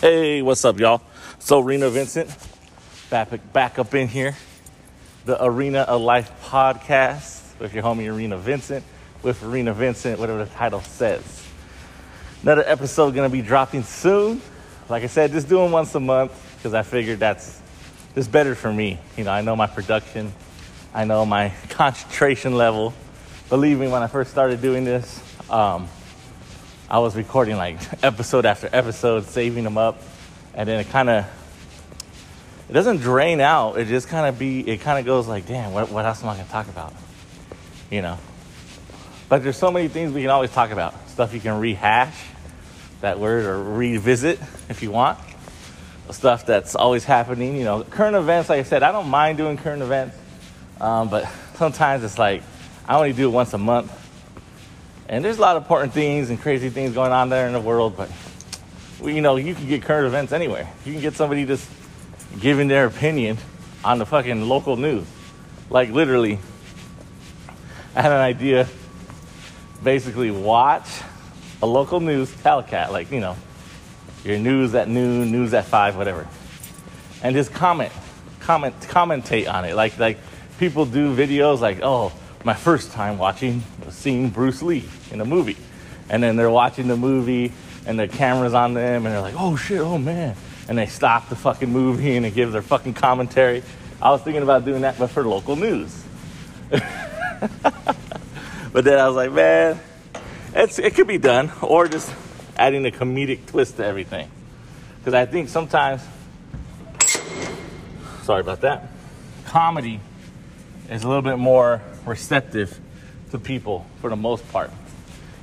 Hey, what's up, y'all? So, Rena Vincent, back, back up in here, the Arena of Life podcast with your homie Arena Vincent, with Arena Vincent, whatever the title says. Another episode gonna be dropping soon. Like I said, just doing once a month because I figured that's just better for me. You know, I know my production, I know my concentration level. Believe me, when I first started doing this, um, I was recording like episode after episode, saving them up, and then it kind of it doesn't drain out. It just kind of be it kind of goes like, damn, what what else am I gonna talk about? You know. But there's so many things we can always talk about. Stuff you can rehash that word or revisit if you want. Stuff that's always happening. You know, current events. Like I said, I don't mind doing current events, um, but sometimes it's like I only do it once a month and there's a lot of important things and crazy things going on there in the world, but you know, you can get current events anywhere. You can get somebody just giving their opinion on the fucking local news. Like literally, I had an idea. Basically, watch a local news telecast, like you know, your news at noon, news at five, whatever, and just comment, comment, commentate on it. Like like people do videos like, oh, my first time watching, was seeing Bruce Lee in a movie. And then they're watching the movie and the camera's on them and they're like, oh shit, oh man. And they stop the fucking movie and they give their fucking commentary. I was thinking about doing that, but for local news. but then I was like, man, it's, it could be done. Or just adding a comedic twist to everything. Because I think sometimes, sorry about that, comedy is a little bit more receptive to people for the most part.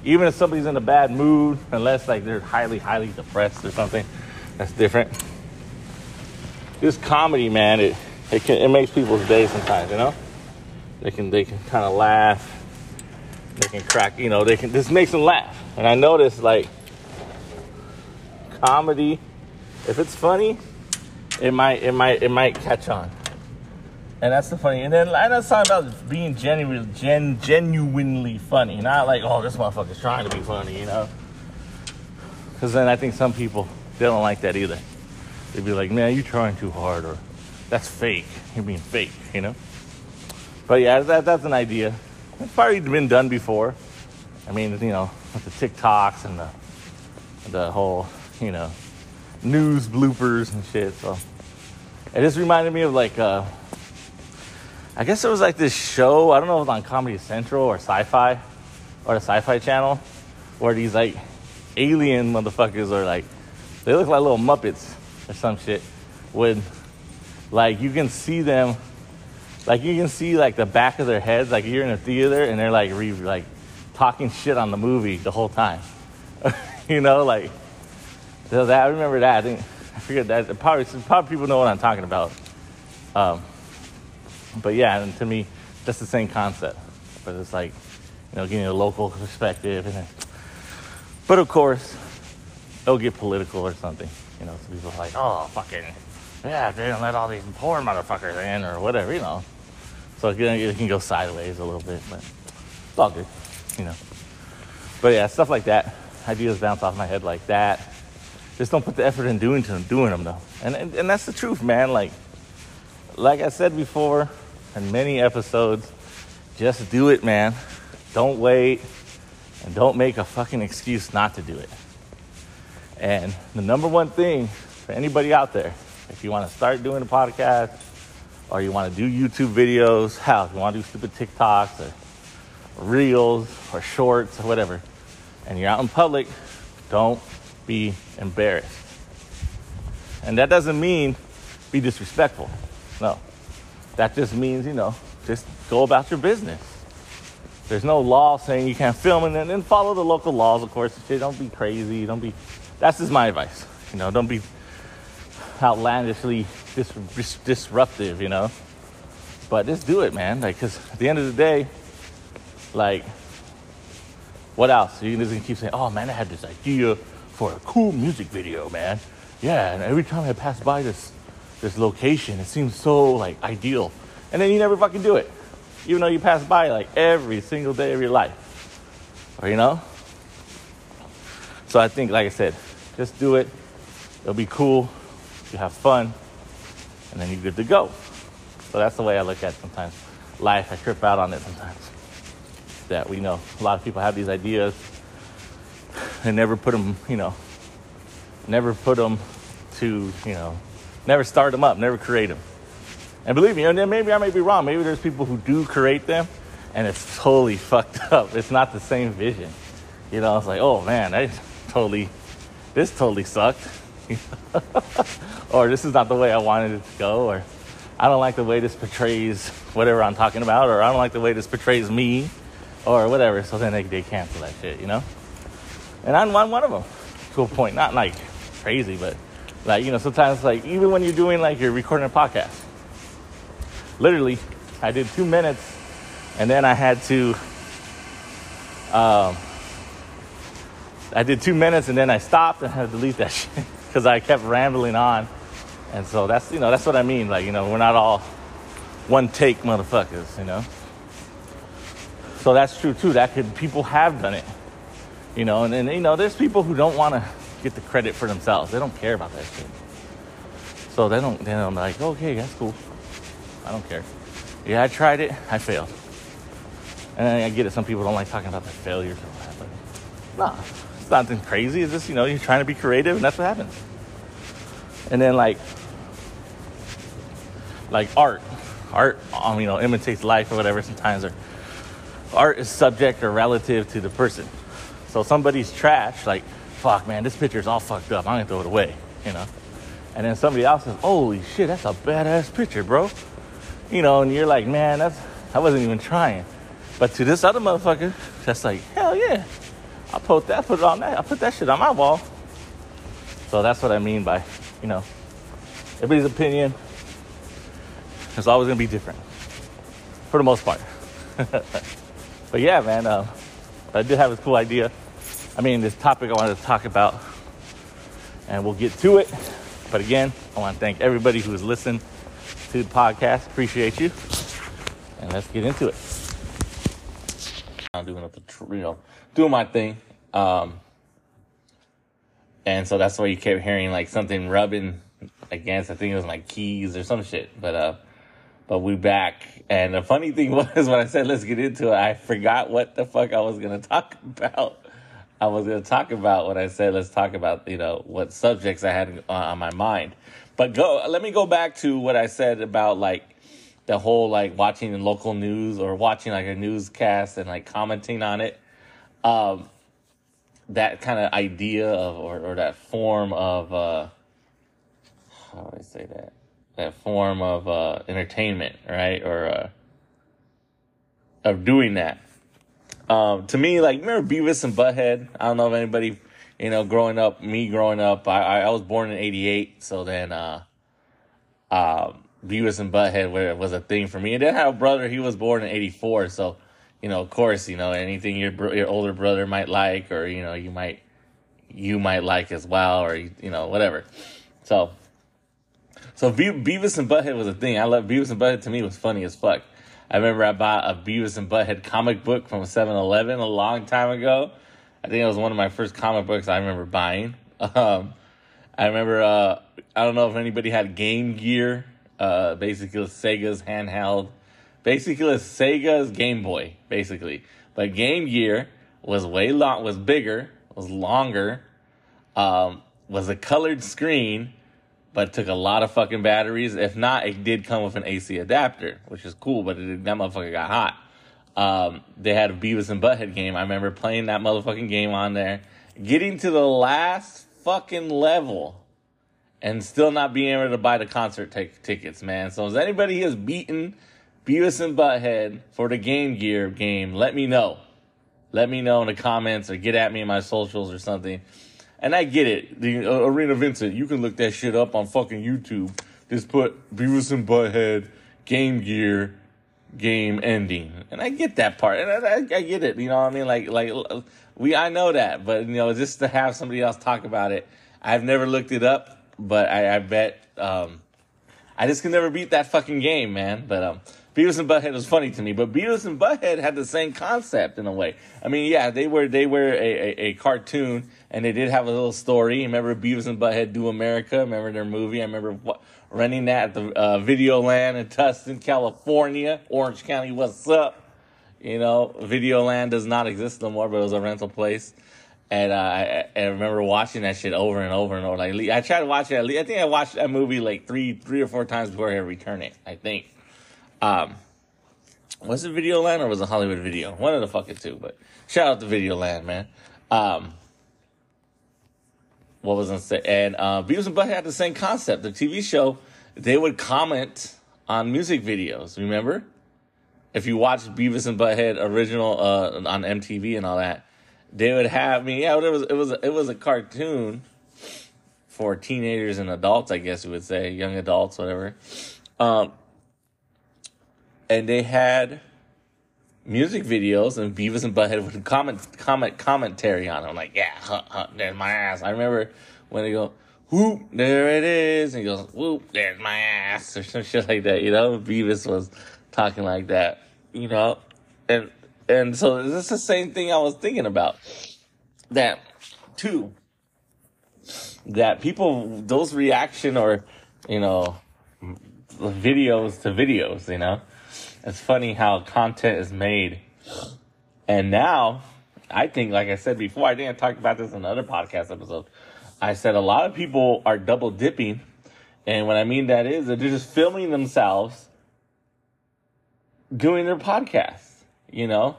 Even if somebody's in a bad mood, unless like they're highly, highly depressed or something, that's different. This comedy, man, it it can it makes people's day sometimes, you know? They can they can kind of laugh. They can crack, you know, they can this makes them laugh. And I notice like comedy, if it's funny, it might it might it might catch on. And that's the funny. And then I know talking about being genuinely, gen, genuinely funny, not like, oh, this motherfucker's trying to be funny, you know. Because then I think some people they don't like that either. They'd be like, man, you're trying too hard, or that's fake. You're being fake, you know. But yeah, that, that's an idea. It's probably been done before. I mean, you know, with the TikToks and the the whole, you know, news bloopers and shit. So it just reminded me of like. Uh, I guess it was like this show. I don't know if it was on Comedy Central or Sci-Fi or the Sci-Fi Channel, where these like alien motherfuckers are like they look like little Muppets or some shit. Would like you can see them, like you can see like the back of their heads, like you're in a theater and they're like re, like talking shit on the movie the whole time. you know, like so that I remember that. I think I forget that. Probably probably people know what I'm talking about. Um, but yeah, and to me, that's the same concept. But it's like, you know, getting a local perspective. And but of course, it'll get political or something. You know, so people are like, oh, fucking, yeah, if they don't let all these poor motherfuckers in or whatever, you know. So it can, it can go sideways a little bit, but it's all good, you know. But yeah, stuff like that. Ideas bounce off my head like that. Just don't put the effort in doing them, doing them though. And, and and that's the truth, man. Like like I said before, in many episodes. Just do it, man. Don't wait and don't make a fucking excuse not to do it. And the number one thing for anybody out there, if you want to start doing a podcast or you want to do YouTube videos, how, if you want to do stupid TikToks or reels or shorts or whatever, and you're out in public, don't be embarrassed. And that doesn't mean be disrespectful. That just means, you know, just go about your business. There's no law saying you can't film and then follow the local laws, of course. Don't be crazy. Don't be. That's just my advice. You know, don't be outlandishly dis- dis- disruptive. You know, but just do it, man. Like, cause at the end of the day, like, what else? You can just keep saying, "Oh man, I had this idea for a cool music video, man." Yeah, and every time I pass by this this location. It seems so like ideal. And then you never fucking do it. Even though you pass by like every single day of your life. Or you know? So I think, like I said, just do it. It'll be cool. You have fun, and then you're good to go. So that's the way I look at sometimes life. I trip out on it sometimes. That we know a lot of people have these ideas and never put them, you know, never put them to, you know, never start them up, never create them. And believe me, and then maybe I may be wrong. Maybe there's people who do create them and it's totally fucked up. It's not the same vision. You know, it's like, oh man, I totally, this totally sucked. or this is not the way I wanted it to go. Or I don't like the way this portrays whatever I'm talking about. Or I don't like the way this portrays me. Or whatever. So then they, they cancel that shit, you know? And I'm one, one of them to a point. Not like crazy, but like, you know, sometimes like even when you're doing like you're recording a podcast, literally, I did two minutes and then I had to, um, I did two minutes and then I stopped and had to delete that shit because I kept rambling on. And so that's, you know, that's what I mean. Like, you know, we're not all one take motherfuckers, you know? So that's true too. That could, people have done it, you know, and then, you know, there's people who don't want to get the credit for themselves. They don't care about that shit. So they don't, then I'm like, okay, that's cool. I don't care. Yeah, I tried it. I failed. And I get it. Some people don't like talking about their failures and all that, but nah, it's nothing crazy. It's just you know you're trying to be creative, and that's what happens. And then like like art, art, um, you know, imitates life or whatever. Sometimes or art is subject or relative to the person. So somebody's trash, like fuck, man, this picture's all fucked up. I'm gonna throw it away, you know. And then somebody else says, "Holy shit, that's a badass picture, bro." You know, and you're like, "Man, that's I wasn't even trying." But to this other motherfucker, that's like, hell yeah. I'll put that, put it on that. I'll put that shit on my wall. So that's what I mean by, you know, everybody's opinion is always gonna be different. For the most part. but yeah, man, uh, I did have a cool idea. I mean, this topic I wanted to talk about, and we'll get to it. But again, I want to thank everybody who has listened to the podcast. Appreciate you. And let's get into it. I'm doing you know doing my thing. Um, and so that's why you kept hearing like something rubbing against. I think it was my keys or some shit. But uh, but we back. And the funny thing was when I said let's get into it, I forgot what the fuck I was gonna talk about. I was gonna talk about what I said. Let's talk about you know what subjects I had on my mind. But go. Let me go back to what I said about like the whole like watching local news or watching like a newscast and like commenting on it um that kind of idea of or, or that form of uh how do i say that that form of uh entertainment right or uh of doing that um to me like remember beavis and butthead i don't know if anybody you know growing up me growing up i i was born in 88 so then uh um Beavis and Butthead was a thing for me. And then I have a brother, he was born in 84. So, you know, of course, you know, anything your, your older brother might like, or, you know, you might, you might like as well, or, you know, whatever. So, so Be- Beavis and Butthead was a thing. I love Beavis and Butthead to me was funny as fuck. I remember I bought a Beavis and Butthead comic book from 7 Eleven a long time ago. I think it was one of my first comic books I remember buying. Um, I remember, uh, I don't know if anybody had Game Gear uh, basically Sega's handheld, basically Sega's Game Boy, basically. But Game Gear was way long, was bigger, was longer, um, was a colored screen, but it took a lot of fucking batteries. If not, it did come with an AC adapter, which is cool, but it, that motherfucker got hot. Um, they had a Beavis and Butthead game. I remember playing that motherfucking game on there, getting to the last fucking level and still not being able to buy the concert t- tickets, man. So, if anybody has beaten Beavis and Butthead for the Game Gear game, let me know. Let me know in the comments or get at me in my socials or something. And I get it. The uh, Arena Vincent, you can look that shit up on fucking YouTube. Just put Beavis and Butthead Game Gear game ending, and I get that part, and I, I, I get it. You know what I mean? Like, like we, I know that, but you know, just to have somebody else talk about it, I've never looked it up but I, I bet um, I just can never beat that fucking game, man. But um, Beavis and Butthead was funny to me, but Beavis and Butthead had the same concept in a way. I mean, yeah, they were they were a, a, a cartoon, and they did have a little story. Remember Beavis and Butthead Do America? Remember their movie? I remember renting that at the uh, Videoland in Tustin, California, Orange County. What's up? You know, Video Land does not exist no more, but it was a rental place. And uh, I, I remember watching that shit over and over and over. Like I tried to watch it. I think I watched that movie like three, three or four times before I returned it. I think. Um, was it Video Land or was it Hollywood Video? One of the fucking two. But shout out to Video Land, man. Um, what was I say? And uh, Beavis and Butthead the same concept. The TV show, they would comment on music videos. Remember? If you watched Beavis and Butthead original uh, on MTV and all that, they would have me. Yeah, it was it was it was a cartoon for teenagers and adults, I guess you would say, young adults, whatever. Um, and they had music videos, and Beavis and Butthead would comment comment commentary on it. I'm like, yeah, huh, huh, there's my ass. I remember when they go, whoop, there it is, and he goes, whoop, there's my ass, or some shit like that. You know, Beavis was talking like that. You know, and and so it's the same thing I was thinking about. That too. That people, those reaction or, you know, videos to videos, you know, it's funny how content is made. And now, I think, like I said before, I think I talked about this in another podcast episode. I said a lot of people are double dipping. And what I mean that is that they're just filming themselves doing their podcast, you know?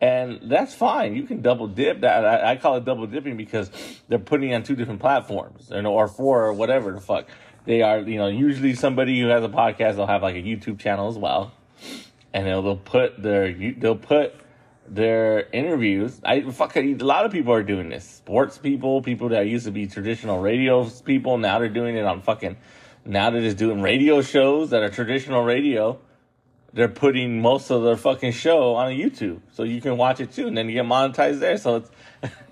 And that's fine. You can double dip. I, call it double dipping because they're putting on two different platforms, or four or whatever the fuck. They are, you know, usually somebody who has a podcast, they'll have like a YouTube channel as well and they'll, they'll put their they'll put their interviews. I fuck a lot of people are doing this. Sports people, people that used to be traditional radio people, now they're doing it on fucking. Now they're just doing radio shows that are traditional radio. They're putting most of their fucking show on YouTube, so you can watch it too, and then you get monetized there. So it's,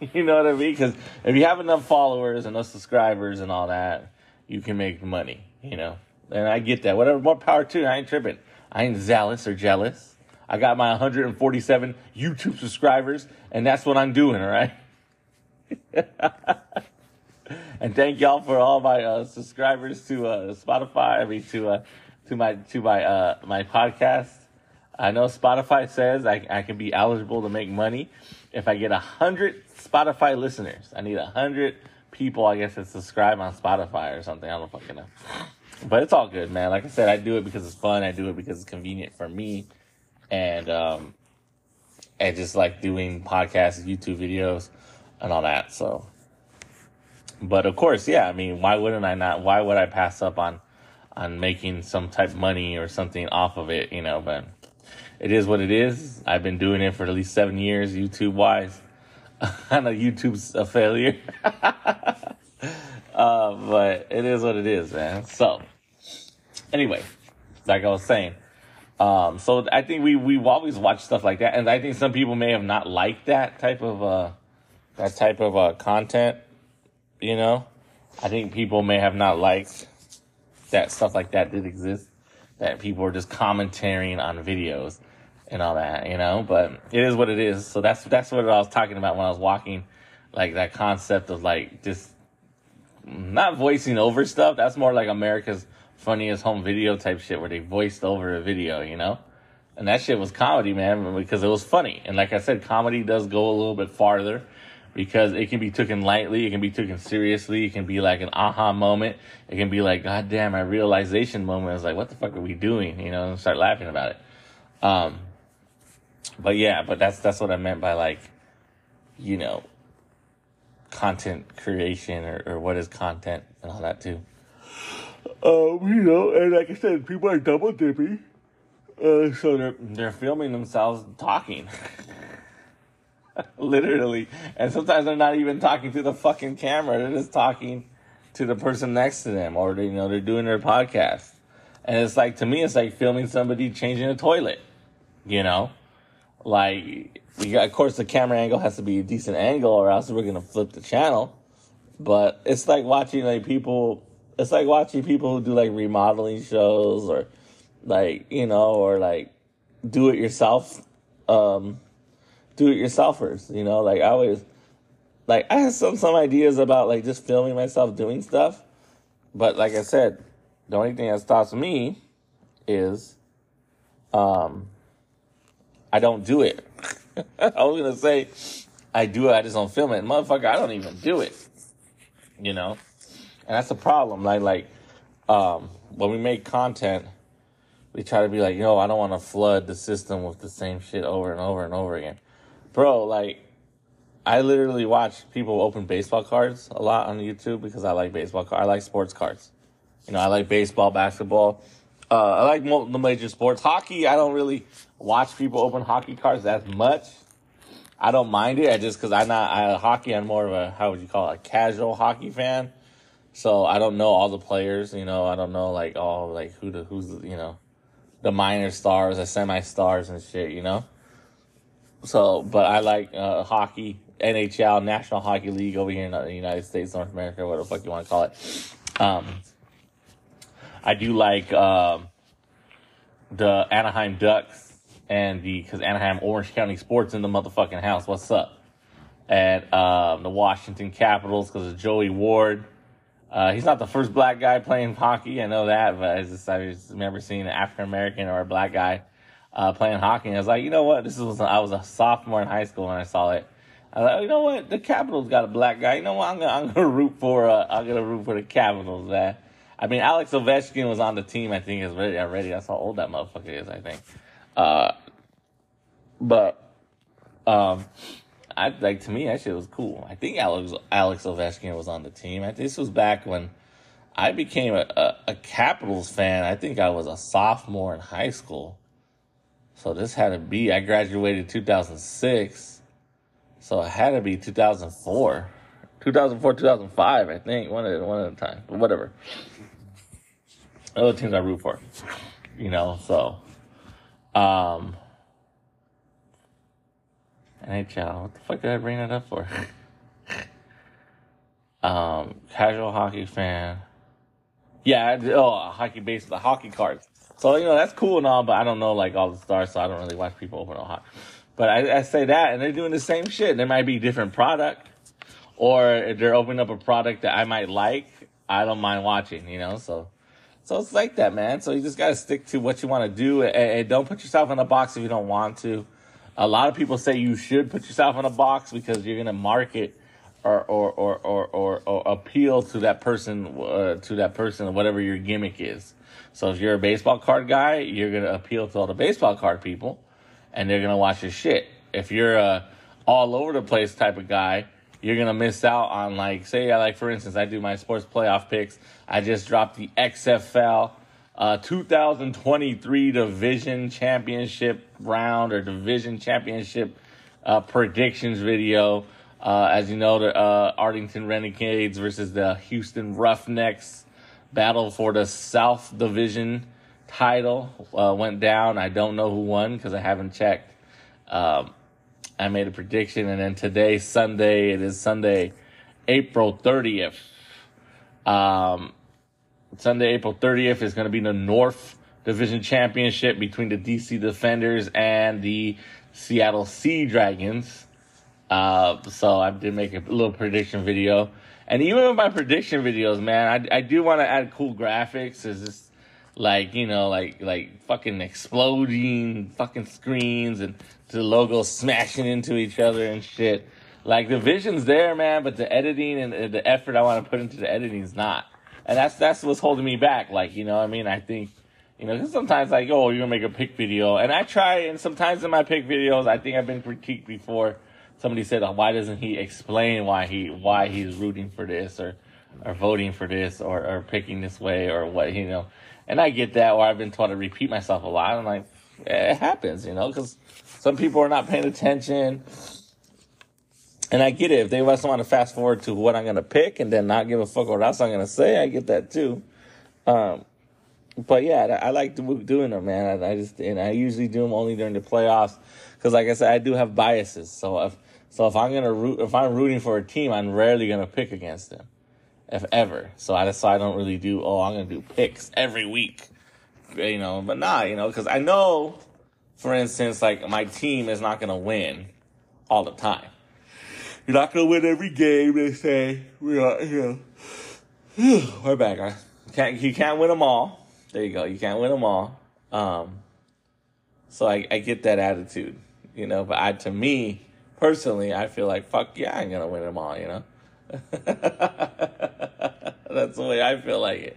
you know what I mean? Because if you have enough followers, enough subscribers, and all that, you can make money. You know, and I get that. Whatever, more power to. I ain't tripping. I ain't zealous or jealous. I got my 147 YouTube subscribers, and that's what I'm doing, all right? and thank y'all for all my uh, subscribers to uh, Spotify. I mean, to uh, to my to my uh, my podcast. I know Spotify says I I can be eligible to make money if I get a hundred Spotify listeners. I need a hundred people, I guess, to subscribe on Spotify or something. I don't fucking know. But it's all good, man. Like I said, I do it because it's fun. I do it because it's convenient for me, and um, and just like doing podcasts, YouTube videos, and all that. So, but of course, yeah. I mean, why wouldn't I not? Why would I pass up on on making some type of money or something off of it? You know, but it is what it is. I've been doing it for at least seven years, YouTube wise. I know YouTube's a failure. uh, but it is what it is, man. So, anyway, like I was saying, um, so I think we we always watch stuff like that, and I think some people may have not liked that type of uh, that type of uh, content. You know, I think people may have not liked that stuff like that did exist. That people are just commentating on videos and all that, you know. But it is what it is. So that's that's what I was talking about when I was walking, like that concept of like just not voicing over stuff. That's more like America's funniest home video type shit where they voiced over a video, you know? And that shit was comedy, man, because it was funny. And like I said, comedy does go a little bit farther because it can be taken lightly, it can be taken seriously, it can be like an aha moment, it can be like, God damn, my realization moment. It's like, what the fuck are we doing? You know, and start laughing about it. Um, but yeah, but that's that's what I meant by like, you know, content creation or, or what is content and all that too. Um, you know, and like I said, people are double dipping. Uh, so they're they're filming themselves talking. Literally. And sometimes they're not even talking to the fucking camera. They're just talking to the person next to them or they, you know, they're doing their podcast. And it's like to me it's like filming somebody changing a toilet. You know? Like got, of course the camera angle has to be a decent angle or else we're gonna flip the channel. But it's like watching like people it's like watching people who do like remodeling shows or like you know, or like do it yourself, um, do it yourselfers. You know, like I always, like I have some some ideas about like just filming myself doing stuff, but like I said, the only thing that stops me is, um, I don't do it. I was gonna say I do it, I just don't film it. Motherfucker, I don't even do it. You know? And that's the problem. Like like um when we make content, we try to be like, yo, I don't want to flood the system with the same shit over and over and over again. Bro, like I literally watch people open baseball cards a lot on YouTube because I like baseball cards. I like sports cards. You know, I like baseball, basketball. Uh, I like the major sports. Hockey, I don't really watch people open hockey cards that much. I don't mind it. I just because I'm not I, hockey. I'm more of a how would you call it a casual hockey fan. So I don't know all the players. You know, I don't know like all like who the who's the, you know the minor stars, the semi stars and shit. You know. So, but I like uh, hockey, NHL, National Hockey League over here in the United States, North America, whatever the fuck you want to call it. Um, I do like um, the Anaheim Ducks and the because Anaheim Orange County Sports in the motherfucking house. What's up? And um, the Washington Capitals because of Joel Ward. Uh, he's not the first black guy playing hockey. I know that, but I just, I just remember seeing an African American or a black guy uh, playing hockey. And I was like, you know what? This was I was a sophomore in high school when I saw it. I was like, you know what? The Capitals got a black guy. You know what? I'm gonna I'm gonna root for uh, I'm gonna root for the Capitals. Man. I mean, Alex Ovechkin was on the team. I think is already. That's how old that motherfucker is. I think. Uh, but um, I like to me that shit was cool. I think Alex Alex Ovechkin was on the team. I, this was back when I became a, a, a Capitals fan. I think I was a sophomore in high school. So this had to be I graduated 2006. So it had to be 2004. 2004, 2005, I think, one at one at a time, but whatever. Other teams I root for, you know. So, um, NHL. What the fuck did I bring that up for? um, casual hockey fan. Yeah, oh, hockey base, the hockey cards. So you know that's cool and all, but I don't know like all the stars, so I don't really watch people open a hot. But I, I say that, and they're doing the same shit. There might be different product, or if they're opening up a product that I might like, I don't mind watching. You know, so so it's like that, man. So you just gotta stick to what you want to do, and, and don't put yourself in a box if you don't want to a lot of people say you should put yourself in a box because you're gonna market or or or or, or, or appeal to that person uh, to that person whatever your gimmick is. So if you're a baseball card guy, you're gonna appeal to all the baseball card people, and they're gonna watch your shit. If you're a all over the place type of guy, you're gonna miss out on like say like for instance I do my sports playoff picks. I just dropped the XFL uh, 2023 division championship round or division championship uh, predictions video. Uh, as you know, the uh, Arlington Renegades versus the Houston Roughnecks battle for the South Division title uh, went down. I don't know who won because I haven't checked. Um, I made a prediction, and then today, Sunday, it is Sunday, April 30th. Um, Sunday, April 30th is going to be the North Division Championship between the DC Defenders and the Seattle Sea Dragons. Uh, so I did make a little prediction video. And even with my prediction videos, man, I, I do want to add cool graphics. It's just like, you know, like, like fucking exploding fucking screens and the logos smashing into each other and shit. Like the vision's there, man, but the editing and the effort I want to put into the editing is not and that's that's what's holding me back. Like you know, I mean, I think you know, cause sometimes like, oh, you're gonna make a pick video, and I try, and sometimes in my pick videos, I think I've been critiqued before. Somebody said, oh, why doesn't he explain why he why he's rooting for this or or voting for this or or picking this way or what you know? And I get that, or I've been taught to repeat myself a lot. I'm like, it happens, you know, because some people are not paying attention and I get it. If they just want to fast forward to what I'm going to pick and then not give a fuck what else I'm going to say, I get that too. Um, but yeah, I, I like doing them, man. I, I, just and I usually do them only during the playoffs because, like I said, I do have biases. So if so, if I'm gonna root, if I'm rooting for a team, I'm rarely gonna pick against them, if ever. So I so I don't really do. Oh, I'm gonna do picks every week. you know, but nah, you know, because I know, for instance, like my team is not gonna win all the time. You're not gonna win every game. They say we are, you know. We're back, guys. Can't you can't win them all. There you go. You can't win them all. Um, so I, I get that attitude, you know. But I, to me personally, I feel like fuck yeah, I'm gonna win them all, you know. That's the way I feel like it,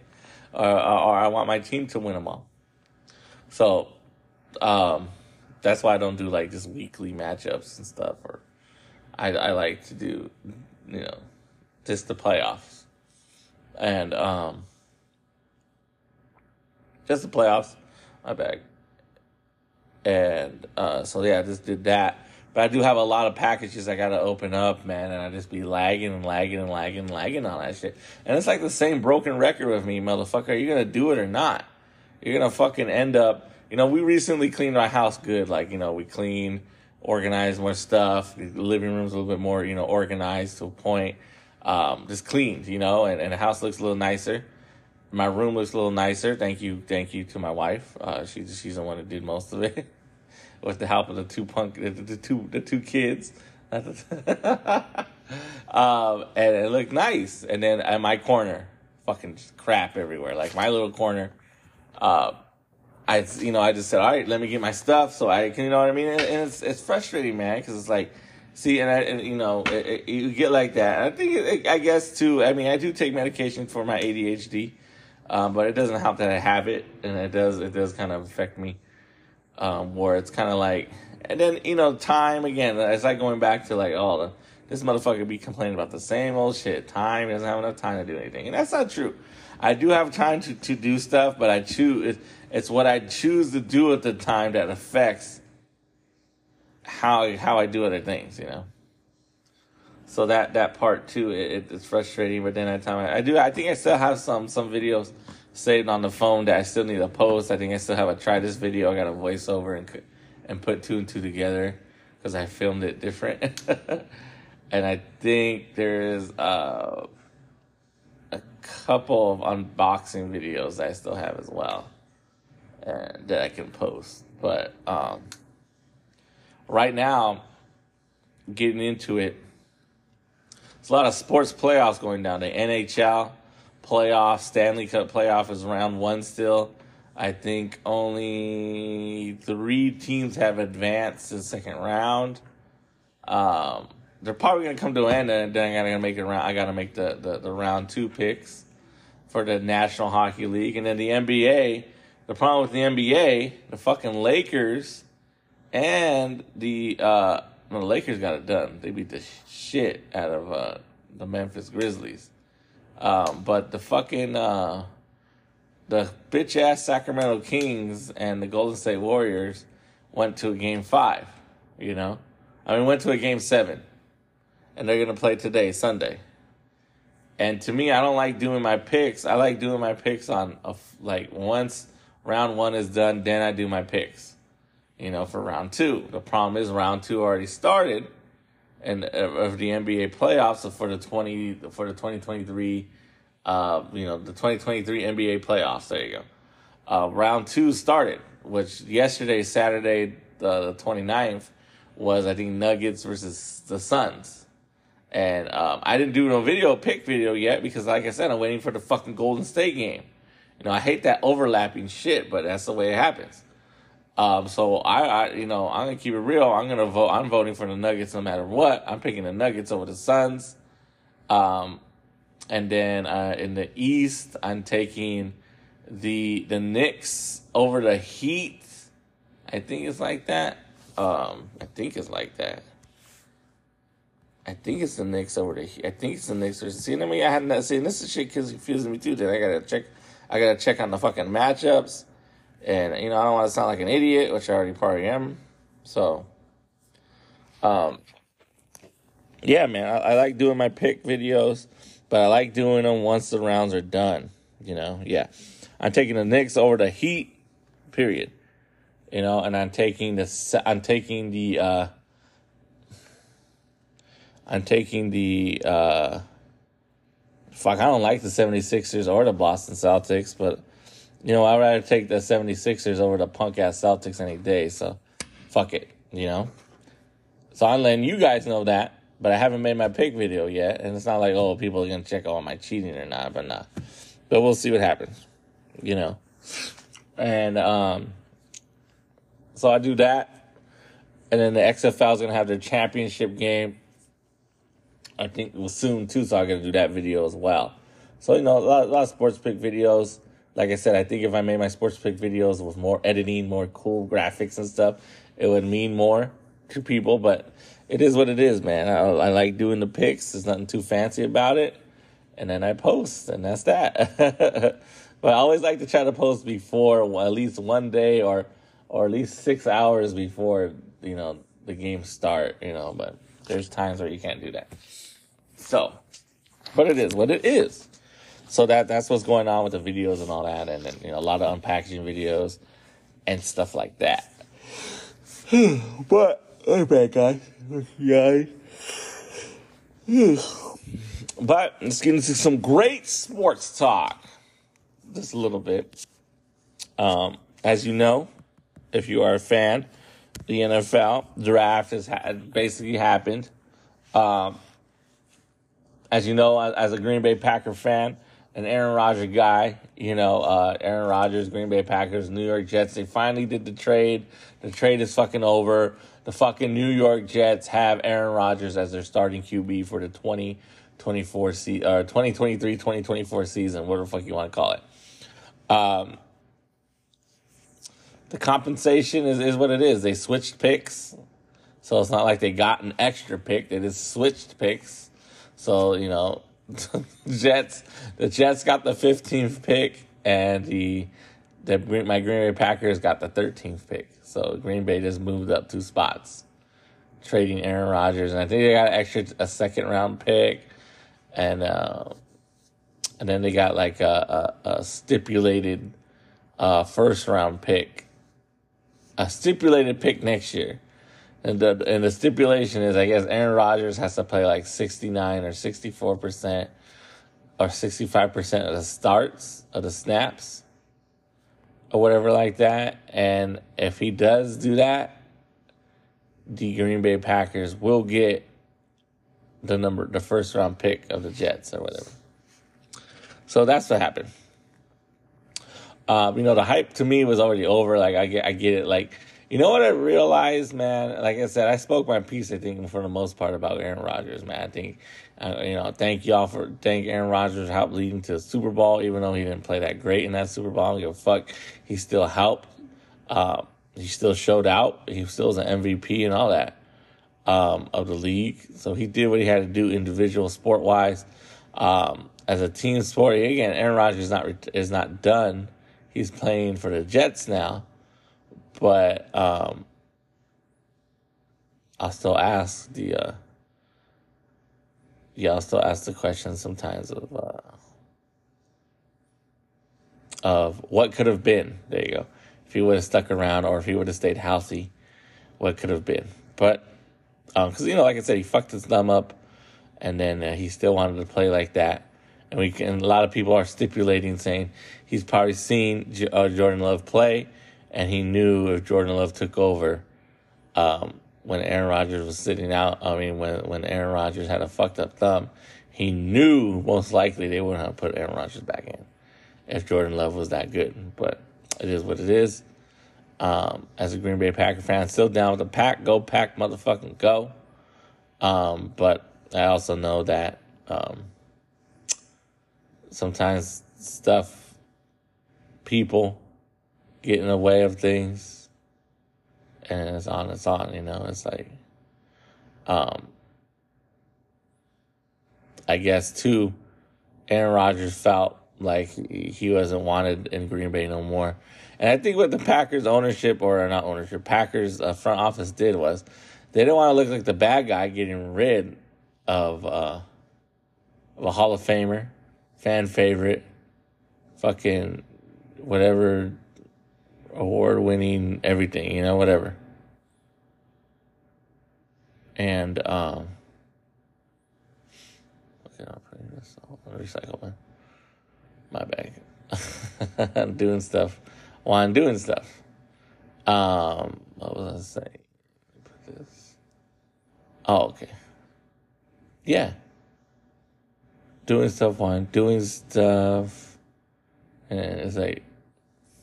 or, or, or I want my team to win them all. So, um, that's why I don't do like just weekly matchups and stuff. Or I I like to do, you know, just the playoffs, and um, just the playoffs. My bag. And uh, so yeah, I just did that. But I do have a lot of packages I gotta open up, man, and I just be lagging and lagging and lagging and lagging on that shit. And it's like the same broken record with me, motherfucker. Are you gonna do it or not? You're gonna fucking end up. You know, we recently cleaned our house good. Like, you know, we cleaned, organized more stuff. The living room's a little bit more, you know, organized to a point. Um, just cleaned, you know, and, and the house looks a little nicer. My room looks a little nicer. Thank you, thank you to my wife. Uh, she she's the one that did most of it. with the help of the two punk, the, the two, the two kids. um, and it looked nice. And then at my corner, fucking crap everywhere. Like my little corner, uh, I, you know, I just said, all right, let me get my stuff so I can, you know what I mean? And, and it's, it's frustrating, man, because it's like, see, and I, and, you know, it, it, you get like that. I think, it, I guess too, I mean, I do take medication for my ADHD, um, but it doesn't help that I have it, and it does, it does kind of affect me um, where it's kind of like, and then you know, time again. It's like going back to like, oh, this motherfucker be complaining about the same old shit. Time doesn't have enough time to do anything, and that's not true. I do have time to, to do stuff, but I choose. It, it's what I choose to do at the time that affects how how I do other things. You know. So that that part too, it, it's frustrating. But then at time I, I do, I think I still have some some videos saved on the phone that I still need to post. I think I still have a try this video. I got a voiceover and and put two and two together because I filmed it different. and I think there's uh, a couple of unboxing videos I still have as well and that I can post. But um, right now, getting into it, there's a lot of sports playoffs going down. The NHL playoff, Stanley Cup playoff is round one still. I think only three teams have advanced to the second round. Um, they're probably gonna come to an end, and then I gotta make it around. I gotta make the, the, the round two picks for the National Hockey League, and then the NBA. The problem with the NBA, the fucking Lakers, and the uh, the Lakers got it done. They beat the shit out of uh, the Memphis Grizzlies. Um, but the fucking uh, the bitch ass Sacramento Kings and the Golden State Warriors went to a game five. You know, I mean, went to a game seven, and they're gonna play today, Sunday. And to me, I don't like doing my picks. I like doing my picks on a, like once round one is done, then I do my picks. You know, for round two. The problem is round two already started and uh, of the NBA playoffs for the twenty for the twenty twenty three, uh, you know, the twenty twenty three NBA playoffs. There you go. Uh, round two started, which yesterday, Saturday, the, the 29th, was I think Nuggets versus the Suns. And um, I didn't do no video pick video yet because, like I said, I'm waiting for the fucking Golden State game. You know, I hate that overlapping shit, but that's the way it happens. Um, so I, I, you know, I'm gonna keep it real. I'm gonna vote. I'm voting for the Nuggets no matter what. I'm picking the Nuggets over the Suns. Um, and then uh, in the East, I'm taking the the Knicks over the Heat. I think it's like that. Um, I think it's like that. I think it's the Knicks over the Heat. I think it's the Knicks. See, I mean, I hadn't seen this is shit confusing me too. Then I gotta check. I gotta check on the fucking matchups. And, you know, I don't want to sound like an idiot, which I already probably am. So, um, yeah, man, I, I like doing my pick videos, but I like doing them once the rounds are done. You know, yeah. I'm taking the Knicks over the Heat, period. You know, and I'm taking the, I'm taking the, uh, I'm taking the, uh, fuck, I don't like the 76ers or the Boston Celtics, but you know, I'd rather take the 76ers over the punk ass Celtics any day. So, fuck it, you know? So I'm letting you guys know that, but I haven't made my pick video yet. And it's not like, oh, people are to check am I cheating or not, but nah. But we'll see what happens, you know? And, um, so I do that. And then the XFL is to have their championship game. I think it was soon too, so I'm going to do that video as well. So, you know, a lot, a lot of sports pick videos like I said, I think if I made my sports pick videos with more editing, more cool graphics and stuff, it would mean more to people. But it is what it is, man. I, I like doing the picks. There's nothing too fancy about it. And then I post, and that's that. but I always like to try to post before at least one day or or at least six hours before you know the games start. You know, but there's times where you can't do that. So, but it is what it is so that that's what's going on with the videos and all that, and then you know a lot of unpackaging videos and stuff like that. but I'm guys. Guys. but let's get into some great sports talk. Just a little bit. Um, as you know, if you are a fan, the NFL draft has had basically happened. Um, as you know, as a Green Bay Packer fan, an Aaron Rodgers guy. You know, uh, Aaron Rodgers, Green Bay Packers, New York Jets. They finally did the trade. The trade is fucking over. The fucking New York Jets have Aaron Rodgers as their starting QB for the 2024 se- uh, 2023 2024 season, whatever the fuck you want to call it. Um, the compensation is, is what it is. They switched picks. So it's not like they got an extra pick. They just switched picks. So, you know, Jets, the Jets got the 15th pick, and the the my Green Bay Packers got the 13th pick. So Green Bay just moved up two spots, trading Aaron Rodgers, and I think they got an extra a second round pick, and uh, and then they got like a, a, a stipulated uh, first round pick, a stipulated pick next year. And the and the stipulation is, I guess Aaron Rodgers has to play like sixty nine or sixty four percent or sixty five percent of the starts of the snaps or whatever like that. And if he does do that, the Green Bay Packers will get the number, the first round pick of the Jets or whatever. So that's what happened. Um, you know, the hype to me was already over. Like I get, I get it. Like you know what I realized, man? Like I said, I spoke my piece. I think for the most part about Aaron Rodgers, man. I think, uh, you know, thank y'all for thank Aaron Rodgers help leading to the Super Bowl, even though he didn't play that great in that Super Bowl. I don't give a fuck. He still helped. Uh, he still showed out. He still was an MVP and all that um, of the league. So he did what he had to do, individual sport wise. Um, as a team sport, again, Aaron Rodgers is not is not done. He's playing for the Jets now but um, I'll still ask the uh, yeah, I'll still ask the question sometimes of uh, of what could have been. There you go. If he would have stuck around, or if he would have stayed healthy, what could have been. But because um, you know, like I said, he fucked his thumb up, and then uh, he still wanted to play like that. And we can. A lot of people are stipulating, saying he's probably seen J- uh, Jordan Love play and he knew if Jordan Love took over, um, when Aaron Rodgers was sitting out, I mean, when when Aaron Rodgers had a fucked up thumb, he knew most likely they wouldn't have put Aaron Rodgers back in if Jordan Love was that good. But it is what it is. Um, as a Green Bay Packer fan, still down with the pack. Go pack, motherfucking go. Um, but I also know that um, sometimes stuff, people, get in the way of things. And it's on it's on you know it's like um i guess too aaron rodgers felt like he wasn't wanted in green bay no more. And i think what the packers ownership or not ownership packers uh, front office did was they didn't want to look like the bad guy getting rid of uh of a hall of famer fan favorite fucking whatever award winning everything, you know, whatever. And um okay, I'll put this I'll recycle one. My bag. I'm doing stuff while I'm doing stuff. Um, what was I saying? Put this. Oh, okay. Yeah. Doing stuff while I'm doing stuff. And it's like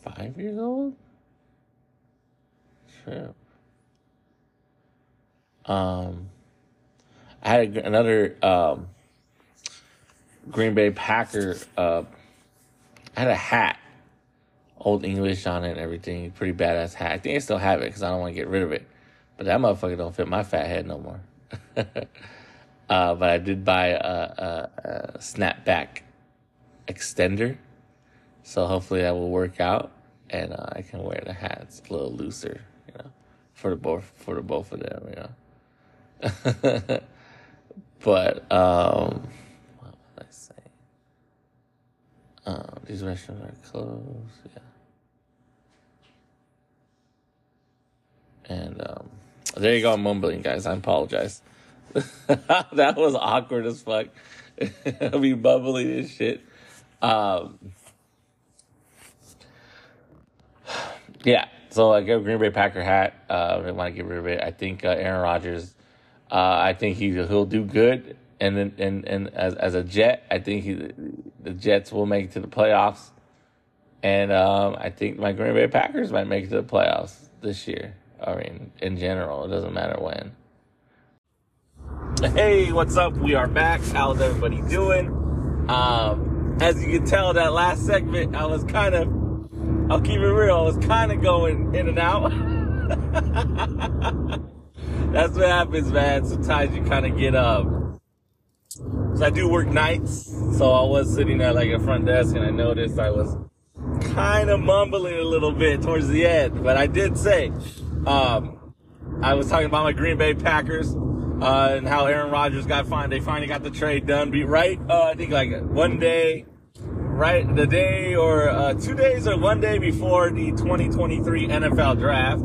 five years old? True. Um, I had another um, Green Bay Packer. Uh, I had a hat, old English on it and everything. Pretty badass hat. I think I still have it because I don't want to get rid of it. But that motherfucker don't fit my fat head no more. uh, but I did buy a, a, a snapback extender. So hopefully that will work out and uh, I can wear the hats a little looser, you know, for the both for the both of them, you know. but um, what was I saying? Um, these restaurants are closed. Yeah. And um, there you go, I'm mumbling, guys. I apologize. that was awkward as fuck. I'll be bubbling and shit. Um, yeah, so I a Green Bay Packer hat. Uh, I want to get rid of it. I think uh, Aaron Rodgers uh, I think he he'll do good, and then and and as as a Jet, I think he the Jets will make it to the playoffs, and um, I think my Green Bay Packers might make it to the playoffs this year. I mean, in general, it doesn't matter when. Hey, what's up? We are back. How's everybody doing? Um, as you can tell, that last segment, I was kind of, I'll keep it real, I was kind of going in and out. That's what happens, man. Sometimes you kind of get up. Um, so I do work nights, so I was sitting at like a front desk, and I noticed I was kind of mumbling a little bit towards the end. But I did say, um, I was talking about my Green Bay Packers. Uh, and how Aaron Rodgers got fine. They finally got the trade done. Be right. Uh, I think like one day, right the day or uh, two days or one day before the 2023 NFL draft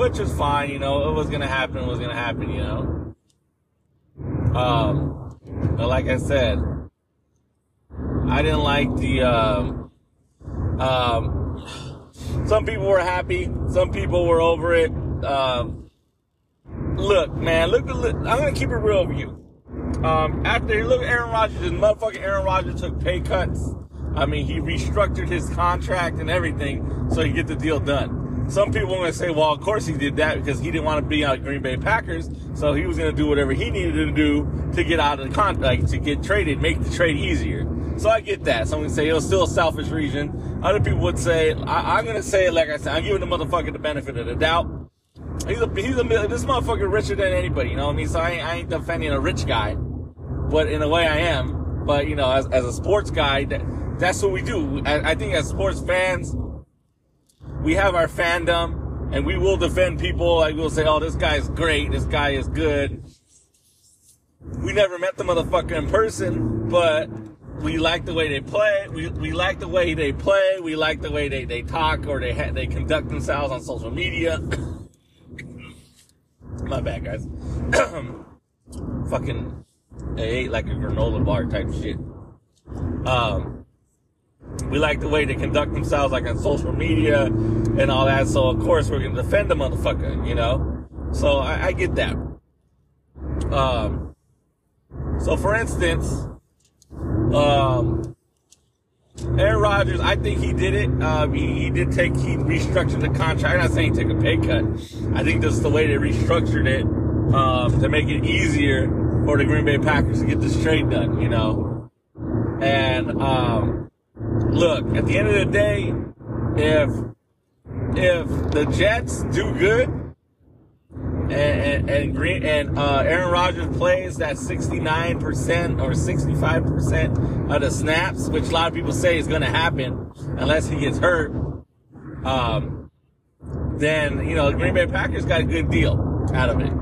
which was fine, you know. It was gonna happen. It was gonna happen, you know. Um, but like I said, I didn't like the. Um, um, some people were happy. Some people were over it. Um, look, man. Look, look. I'm gonna keep it real with you. Um, after you look at Aaron Rodgers, and motherfucking Aaron Rodgers took pay cuts. I mean, he restructured his contract and everything so he get the deal done. Some people are going to say, well, of course he did that because he didn't want to be out Green Bay Packers, so he was going to do whatever he needed to do to get out of the contract, to get traded, make the trade easier. So I get that. Some would say it was still a selfish reason. Other people would say, I, am going to say it like I said, I'm giving the motherfucker the benefit of the doubt. He's a, he's a, this motherfucker richer than anybody, you know what I mean? So I ain't, I ain't defending a rich guy, but in a way I am. But, you know, as, as a sports guy, that, that's what we do. I, I think as sports fans, we have our fandom and we will defend people. Like we'll say, oh, this guy's great. This guy is good. We never met the motherfucker in person, but we like the way they play. We, we like the way they play. We like the way they, they talk or they ha- they conduct themselves on social media. My bad, guys. Fucking, I ate like a granola bar type shit. Um, we like the way they conduct themselves, like on social media and all that. So of course we're gonna defend the motherfucker, you know. So I, I get that. Um. So for instance, um, Aaron Rodgers, I think he did it. Um, he, he did take, he restructured the contract. I'm not saying he took a pay cut. I think that's the way they restructured it um, to make it easier for the Green Bay Packers to get this trade done, you know. And um, look, at the end of the day, if if the Jets do good and and, and Green and uh, Aaron Rodgers plays that 69% or 65% of the snaps, which a lot of people say is going to happen unless he gets hurt, um, then you know the Green Bay Packers got a good deal out of it,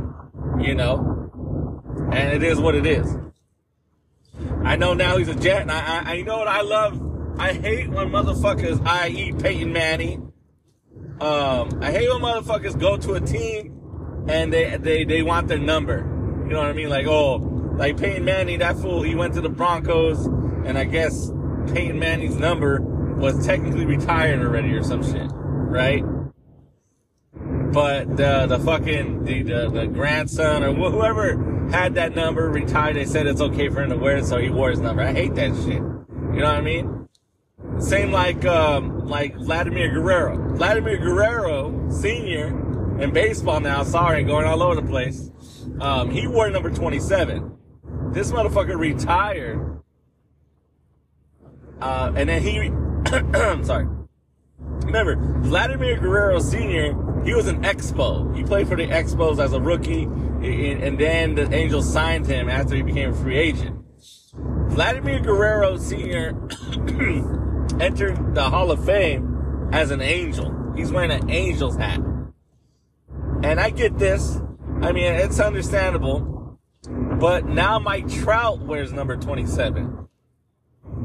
you know, and it is what it is. I know now he's a Jet, and I, I, I know what I love I hate when motherfuckers, i.e. Peyton Manning, um, I hate when motherfuckers go to a team and they, they, they want their number. You know what I mean? Like, oh, like Peyton Manning, that fool, he went to the Broncos and I guess Peyton Manning's number was technically retired already or some shit, right? But the the fucking the the, the grandson or wh- whoever had that number retired, they said it's okay for him to wear it, so he wore his number. I hate that shit. You know what I mean? Same like um, like Vladimir Guerrero. Vladimir Guerrero, senior in baseball now. Sorry, going all over the place. Um, he wore number 27. This motherfucker retired, uh, and then he. sorry. Remember, Vladimir Guerrero Sr. He was an Expo. He played for the Expos as a rookie, and then the Angels signed him after he became a free agent. Vladimir Guerrero Sr. entered the Hall of Fame as an Angel. He's wearing an Angels hat. And I get this. I mean, it's understandable. But now Mike Trout wears number 27.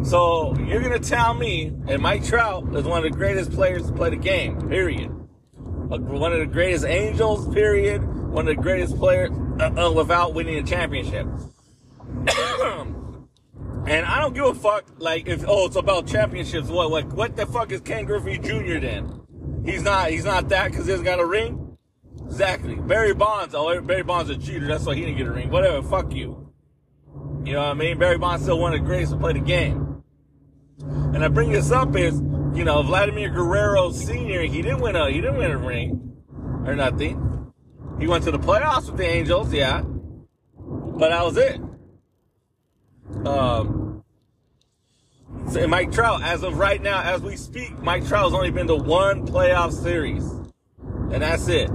So you're going to tell me, and Mike Trout is one of the greatest players to play the game, period. One of the greatest Angels, period. One of the greatest players uh, uh, without winning a championship. and I don't give a fuck, like, if, oh, it's about championships. What, what, the fuck is Ken Griffey Jr. then? He's not, he's not that because he hasn't got a ring? Exactly. Barry Bonds, oh, Barry Bonds a cheater. That's why he didn't get a ring. Whatever, fuck you. You know what I mean? Barry Bonds still of the greatest to play the game. And I bring this up is, you know, Vladimir Guerrero Sr., he didn't win a, he didn't win a ring or nothing. He went to the playoffs with the Angels, yeah. But that was it. Um, so Mike Trout, as of right now, as we speak, Mike Trout has only been to one playoff series. And that's it.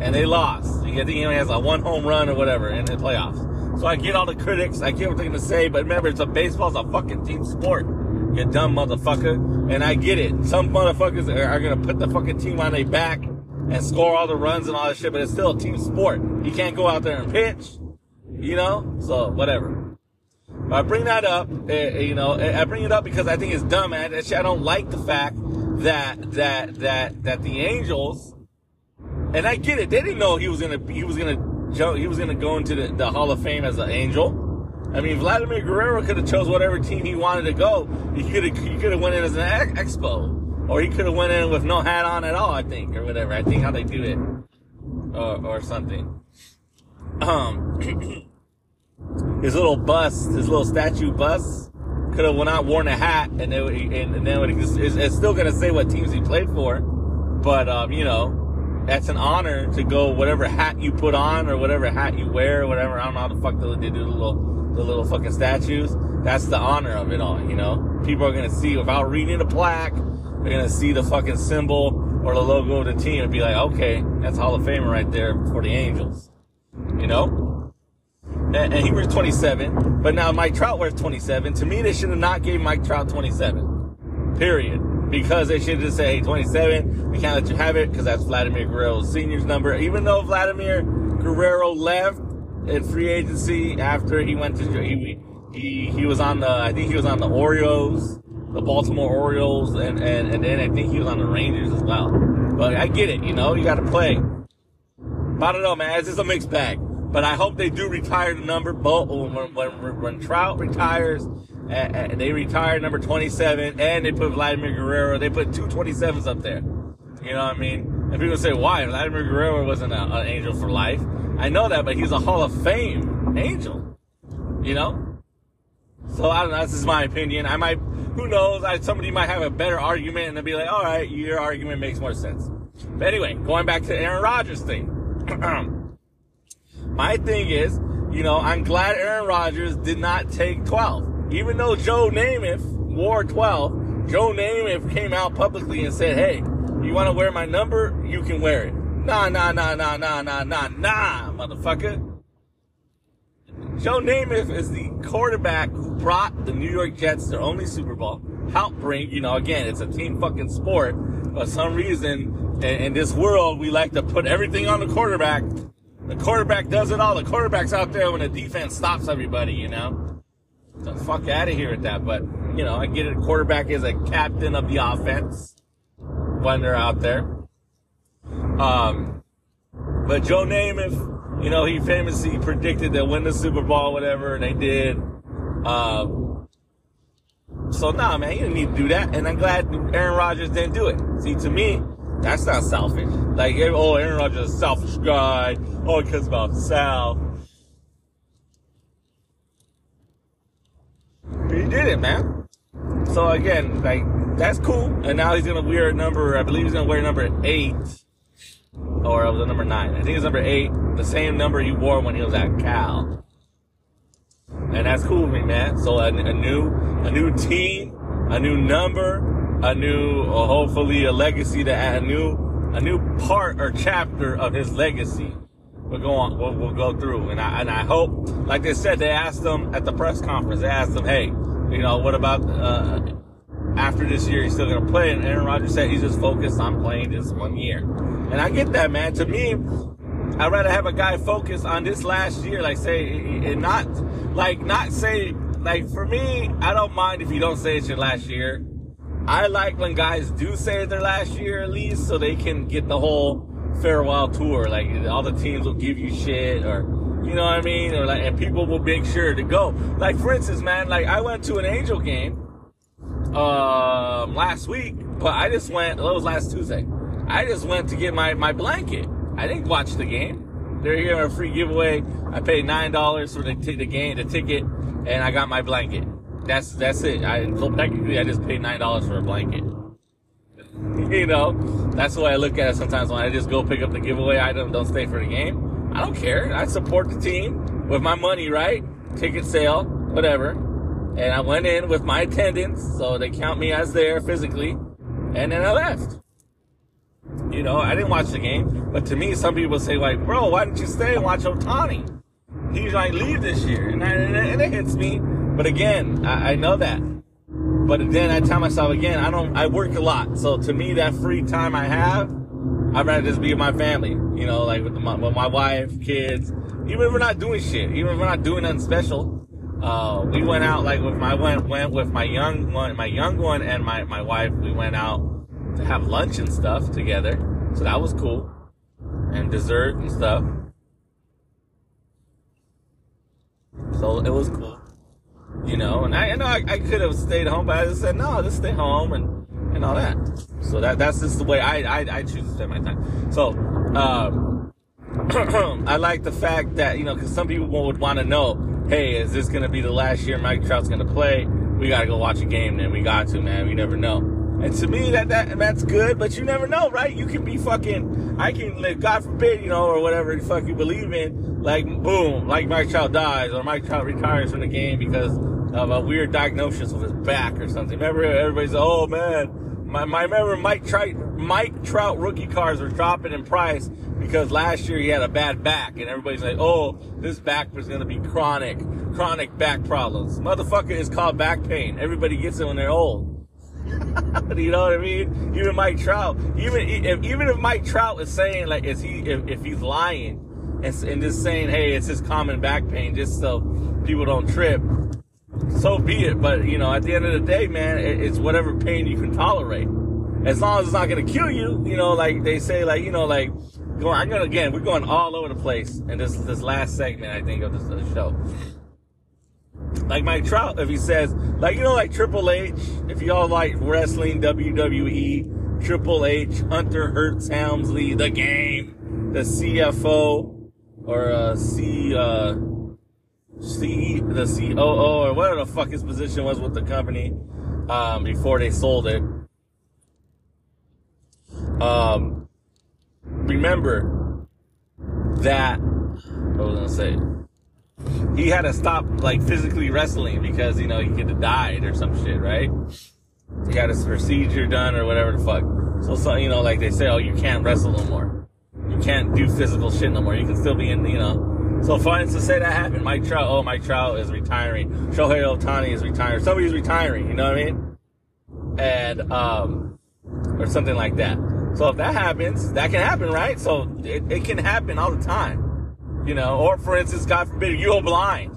And they lost. You think he only has a one home run or whatever in the playoffs. So I get all the critics, I get what they're gonna say, but remember, it's a baseball's a fucking team sport. You dumb motherfucker. And I get it. Some motherfuckers are, are gonna put the fucking team on their back and score all the runs and all that shit, but it's still a team sport. You can't go out there and pitch, you know? So, whatever. I bring that up, uh, you know, I bring it up because I think it's dumb, man. I don't like the fact that, that, that, that the Angels, and I get it, they didn't know he was gonna, he was gonna jump, he was to go into the, the, Hall of Fame as an angel. I mean, Vladimir Guerrero could have chose whatever team he wanted to go. He could have he could have went in as an expo, or he could have went in with no hat on at all. I think, or whatever. I think how they do it, or, or something. Um, his little bust, his little statue bust, could have not worn a hat, and, it, and, and then it, it's, it's still gonna say what teams he played for. But um, you know, that's an honor to go whatever hat you put on or whatever hat you wear or whatever. I don't know how the fuck they do the little the little fucking statues. That's the honor of it all, you know. People are gonna see without reading the plaque, they're gonna see the fucking symbol or the logo of the team and be like, okay, that's Hall of Famer right there for the Angels, you know. And, he was 27, but now Mike Trout wears 27. To me, they should have not gave Mike Trout 27. Period because they should have just say, hey, 27, we can't let you have it because that's Vladimir Guerrero Sr.'s number. Even though Vladimir Guerrero left in free agency after he went to, he, he, he was on the, I think he was on the Orioles, the Baltimore Orioles, and, and, and then I think he was on the Rangers as well. But I get it, you know, you got to play. But I don't know, man. It's just a mixed bag. But I hope they do retire the number. But oh, when, when, when Trout retires, and they retire number 27, and they put Vladimir Guerrero. They put two 27s up there. You know what I mean? And people say, why? Vladimir Guerrero wasn't a, an angel for life. I know that, but he's a Hall of Fame angel. You know? So I don't know. That's just my opinion. I might, who knows? I, somebody might have a better argument and they'll be like, all right, your argument makes more sense. But anyway, going back to Aaron Rodgers thing. my thing is, you know, I'm glad Aaron Rodgers did not take 12 even though Joe Namath wore 12, Joe Namath came out publicly and said, hey, you want to wear my number? You can wear it. Nah, nah, nah, nah, nah, nah, nah, nah, motherfucker. Joe Namath is the quarterback who brought the New York Jets their only Super Bowl. Help bring, you know, again, it's a team fucking sport. But some reason in this world, we like to put everything on the quarterback. The quarterback does it all. The quarterback's out there when the defense stops everybody, you know? the fuck out of here with that. But, you know, I get it. Quarterback is a captain of the offense when they're out there. Um, but Joe Namath, you know, he famously predicted they'll win the Super Bowl, whatever, and they did. Um, So nah, man, you didn't need to do that. And I'm glad Aaron Rodgers didn't do it. See, to me, that's not selfish. Like, oh, Aaron Rodgers is a selfish guy. Oh, he cares about himself. He did it, man. So again, like that's cool. And now he's gonna wear number. I believe he's gonna wear number eight, or it was number nine. I think it's number eight, the same number he wore when he was at Cal. And that's cool with me, man. So a, a new, a new team, a new number, a new, uh, hopefully a legacy to add a new, a new part or chapter of his legacy. We'll go on. We'll, we'll go through, and I and I hope, like they said, they asked him at the press conference. They asked him, "Hey, you know, what about uh, after this year? He's still going to play?" And Aaron Rodgers said he's just focused on playing this one year. And I get that, man. To me, I'd rather have a guy focus on this last year, like say, and not like not say like for me. I don't mind if you don't say it's your last year. I like when guys do say their last year at least, so they can get the whole farewell tour. Like all the teams will give you shit or you know what I mean? Or like and people will make sure to go. Like for instance, man, like I went to an Angel game um last week, but I just went it was last Tuesday. I just went to get my, my blanket. I didn't watch the game. They're here a free giveaway. I paid nine dollars for the, t- the game, the ticket, and I got my blanket. That's that's it. I technically I just paid nine dollars for a blanket. you know, that's the way I look at it sometimes when I just go pick up the giveaway item, don't stay for the game. I don't care. I support the team with my money, right? Ticket sale, whatever. And I went in with my attendance, so they count me as there physically, and then I left. You know, I didn't watch the game, but to me, some people say like, "Bro, why didn't you stay and watch Ohtani? He might leave this year," and, I, and it hits me. But again, I, I know that. But then I tell myself again, I don't, I work a lot. So to me, that free time I have, I'd rather just be with my family, you know, like with, the, with my wife, kids, even if we're not doing shit, even if we're not doing nothing special. Uh, we went out like with my, went, went with my young one, my young one and my, my wife, we went out to have lunch and stuff together. So that was cool. And dessert and stuff. So it was cool you know. And I, I know I, I could have stayed home, but I just said no, I'll just stay home and and all that. So that that's just the way I I, I choose to spend my time. So um, I like the fact that you know because some people would want to know, hey, is this gonna be the last year Mike Trout's gonna play? We gotta go watch a game. Then we got to, man. We never know. And to me, that, that that's good, but you never know, right? You can be fucking, I can, live, God forbid, you know, or whatever the fuck you believe in, like, boom, like Mike Trout dies, or Mike Trout retires from the game because of a weird diagnosis with his back or something. Remember, everybody's, like, oh man, my, my remember Mike Trout, Mike Trout rookie cars were dropping in price because last year he had a bad back, and everybody's like, oh, this back was gonna be chronic, chronic back problems. Motherfucker is called back pain. Everybody gets it when they're old. you know what I mean? Even Mike Trout, even if even if Mike Trout is saying like, is he if, if he's lying and, and just saying, hey, it's his common back pain, just so people don't trip, so be it. But you know, at the end of the day, man, it, it's whatever pain you can tolerate, as long as it's not gonna kill you. You know, like they say, like you know, like going. I'm gonna again, we're going all over the place in this this last segment, I think, of this, show like Mike Trout, if he says, like, you know, like Triple H, if y'all like wrestling, WWE, Triple H, Hunter Hearst Helmsley, The Game, the CFO, or uh, C, uh, C, the COO, or whatever the fuck his position was with the company um, before they sold it. Um, remember that, what was I gonna say? He had to stop like physically wrestling because you know he could have died or some shit, right? He got his procedure done or whatever the fuck. So, so you know, like they say, oh, you can't wrestle no more. You can't do physical shit no more. You can still be in, you know. So for instance, say that happened. Mike Trout, oh, Mike Trout is retiring. Shohei Ohtani is retiring. Somebody's retiring. You know what I mean? And um, or something like that. So if that happens, that can happen, right? So it, it can happen all the time you know, or for instance, God forbid, you go blind.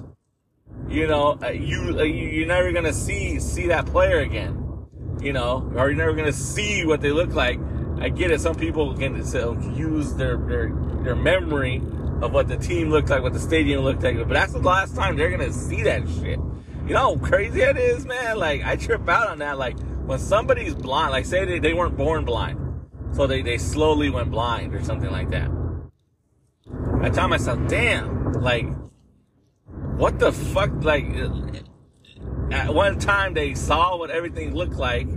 You know, uh, you uh, you're never gonna see see that player again. You know, or you're never gonna see what they look like. I get it. Some people can use their their their memory of what the team looked like, what the stadium looked like, but that's the last time they're gonna see that shit. You know how crazy that is, man? Like, I trip out on that. Like, when somebody's blind, like, say they, they weren't born blind, so they, they slowly went blind or something like that. I tell myself, damn, like, what the fuck? Like, at one time they saw what everything looked like,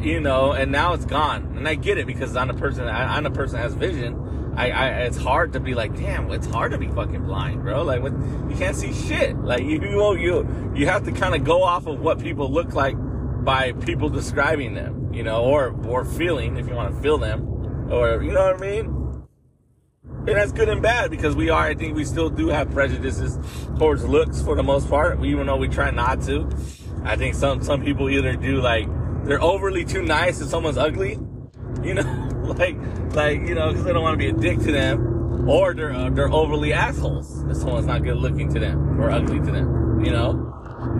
you know, and now it's gone. And I get it because I'm a person, I'm a person that has vision. I, I, it's hard to be like, damn, it's hard to be fucking blind, bro. Like, what, you can't see shit. Like, you, you, you, you have to kind of go off of what people look like by people describing them, you know, or, or feeling, if you want to feel them, or, you know what I mean? And that's good and bad because we are, I think we still do have prejudices towards looks for the most part, We, even though we try not to. I think some, some people either do like, they're overly too nice if someone's ugly, you know, like, like, you know, cause they don't want to be a dick to them, or they're, uh, they're overly assholes if someone's not good looking to them or ugly to them, you know?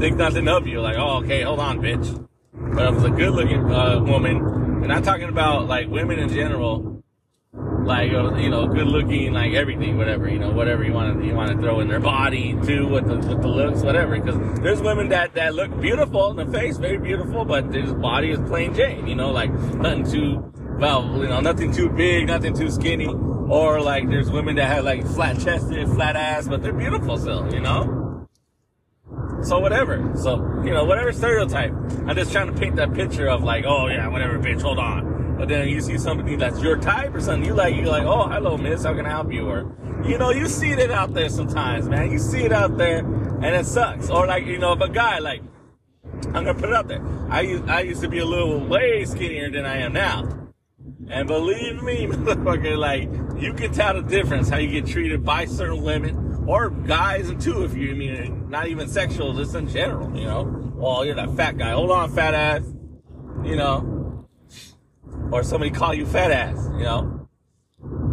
Think nothing of you, like, oh, okay, hold on, bitch. But if it's a good looking, uh, woman, and I'm talking about like women in general, like you know, good looking, like everything, whatever you know, whatever you want to you want to throw in their body too, with the with the looks, whatever. Because there's women that that look beautiful in the face, very beautiful, but their body is plain Jane. You know, like nothing too well, you know, nothing too big, nothing too skinny, or like there's women that have like flat chested, flat ass, but they're beautiful still. You know. So whatever. So, you know, whatever stereotype. I'm just trying to paint that picture of like, oh yeah, whatever, bitch, hold on. But then you see somebody that's your type or something, you like, you're like, oh, hello, miss, how can I help you? Or, you know, you see it out there sometimes, man. You see it out there and it sucks. Or like, you know, if a guy, like, I'm gonna put it out there. I used, I used to be a little way skinnier than I am now. And believe me, motherfucker, like, you can tell the difference how you get treated by certain women or guys too, if you I mean not even sexual, just in general, you know. Well, you're that fat guy. Hold on, fat ass. You know, or somebody call you fat ass, you know.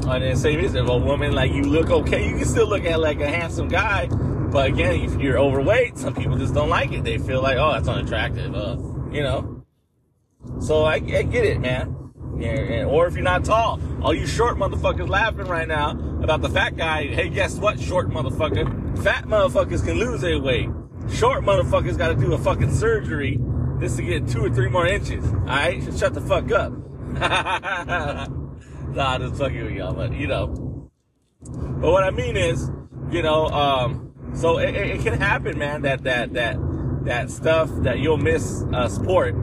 And then same as if a woman like you look okay, you can still look at like a handsome guy, but again, if you're overweight, some people just don't like it. They feel like, oh, that's unattractive, uh, you know. So I, I get it, man. Yeah, or if you're not tall, all you short motherfuckers laughing right now about the fat guy. Hey, guess what, short motherfucker? Fat motherfuckers can lose their weight. Short motherfuckers got to do a fucking surgery just to get two or three more inches. All right, shut the fuck up. nah, just fucking with y'all, but you know. But what I mean is, you know, um, so it, it, can happen, man. That that that that stuff that you'll miss a sport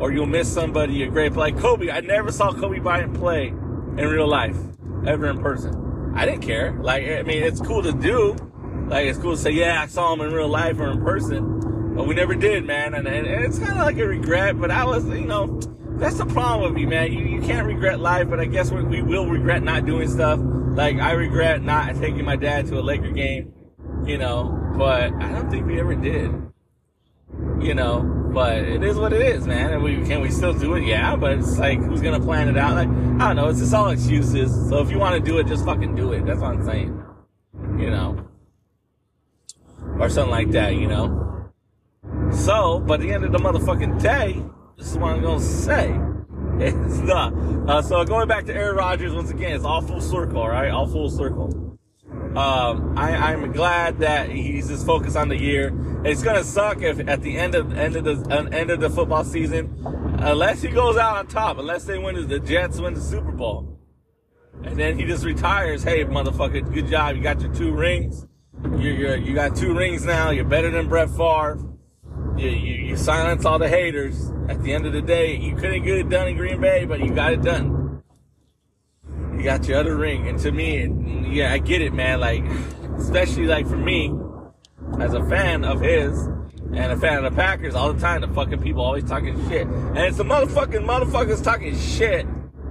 or you'll miss somebody a great like Kobe. I never saw Kobe Bryant play in real life, ever in person. I didn't care. Like, I mean, it's cool to do. Like, it's cool to say, yeah, I saw him in real life or in person, but we never did, man. And, and it's kind of like a regret. But I was, you know that's the problem with me, man. You, you can't regret life, but I guess we, we will regret not doing stuff. Like, I regret not taking my dad to a Laker game, you know, but I don't think we ever did. You know, but it is what it is, man. And we can we still do it? Yeah, but it's like who's gonna plan it out? Like I don't know. It's just all excuses. So if you want to do it, just fucking do it. That's what I'm saying. You know, or something like that. You know. So, at the end of the motherfucking day, this is what I'm gonna say. It's not. Uh, so going back to Aaron Rodgers once again, it's all full circle, right? All full circle. Um, I, am glad that he's just focused on the year. It's gonna suck if at the end of end of the uh, end of the football season, unless he goes out on top, unless they win the Jets win the Super Bowl, and then he just retires. Hey, motherfucker, good job. You got your two rings. You you you got two rings now. You're better than Brett Favre. You, you, you silence all the haters at the end of the day, you couldn't get it done in Green Bay, but you got it done. You got your other ring. And to me, yeah, I get it, man. Like, especially like for me, as a fan of his and a fan of the Packers, all the time the fucking people always talking shit. And it's the motherfucking motherfuckers talking shit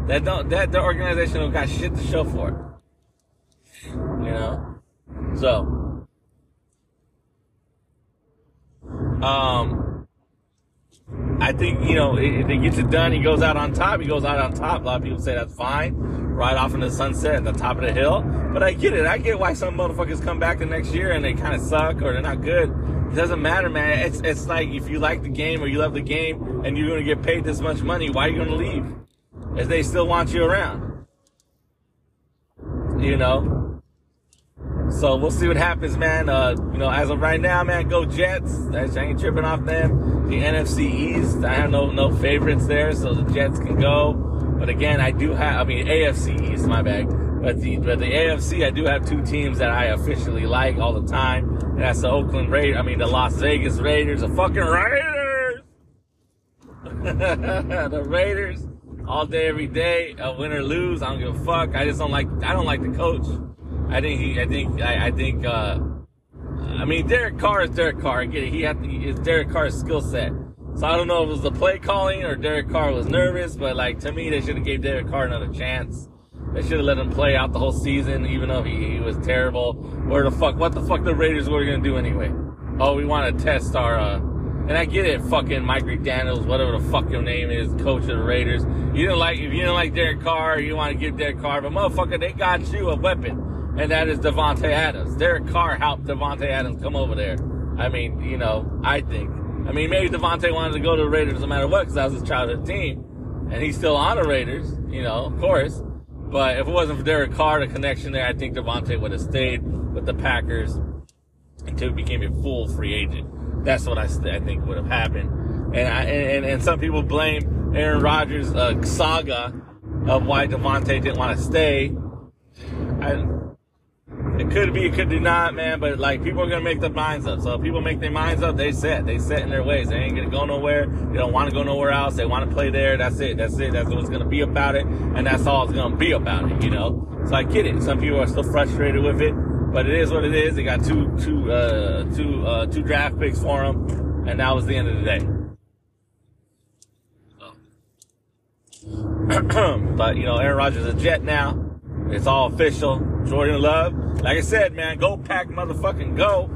that don't that the organization don't got shit to show for it. You know? So um I think, you know, if he gets it done, he goes out on top, he goes out on top. A lot of people say that's fine. Right off in the sunset at the top of the hill. But I get it. I get why some motherfuckers come back the next year and they kind of suck or they're not good. It doesn't matter, man. It's, it's like if you like the game or you love the game and you're going to get paid this much money, why are you going to leave? If they still want you around. You know? So we'll see what happens, man. Uh, you know, as of right now, man, go Jets. I ain't tripping off them. The NFC East, I have no no favorites there, so the Jets can go. But again, I do have. I mean, AFC East, my bag. But the but the AFC, I do have two teams that I officially like all the time, and that's the Oakland Raiders. I mean, the Las Vegas Raiders, the fucking Raiders. the Raiders, all day, every day, uh, win or lose. I don't give a fuck. I just don't like. I don't like the coach. I think he. I think. I, I think. Uh, I mean, Derek Carr is Derek Carr. I get it. He had to, it's Derek Carr's skill set. So I don't know if it was the play calling or Derek Carr was nervous, but like to me, they should have gave Derek Carr another chance. They should have let him play out the whole season, even though he, he was terrible. Where the fuck? What the fuck? The Raiders were gonna do anyway? Oh, we want to test our. uh and I get it, fucking Mike McDaniels, whatever the fuck your name is, coach of the Raiders. You didn't like if you didn't like Derek Carr, you want to give Derek Carr, but motherfucker, they got you a weapon, and that is Davante Adams. Derek Carr helped Davante Adams come over there. I mean, you know, I think. I mean, maybe Davante wanted to go to the Raiders no matter what, because that was his childhood team, and he's still on the Raiders, you know, of course. But if it wasn't for Derek Carr, the connection there, I think Davante would have stayed with the Packers until he became a full free agent. That's what I, I think would have happened. And, I, and, and some people blame Aaron Rodgers' uh, saga of why Davante didn't want to stay. I, it could be, it could be not, man. But like people are gonna make their minds up. So if people make their minds up, they set, they set in their ways. They ain't gonna go nowhere. They don't want to go nowhere else. They want to play there. That's it. That's it. That's what's gonna be about it, and that's all it's gonna be about it. You know. So I get it. Some people are still frustrated with it, but it is what it is. They got two, two, uh, two, uh, two draft picks for them, and that was the end of the day. but you know, Aaron Rodgers is a Jet now. It's all official. Jordan Love, like I said, man, go pack, motherfucking go,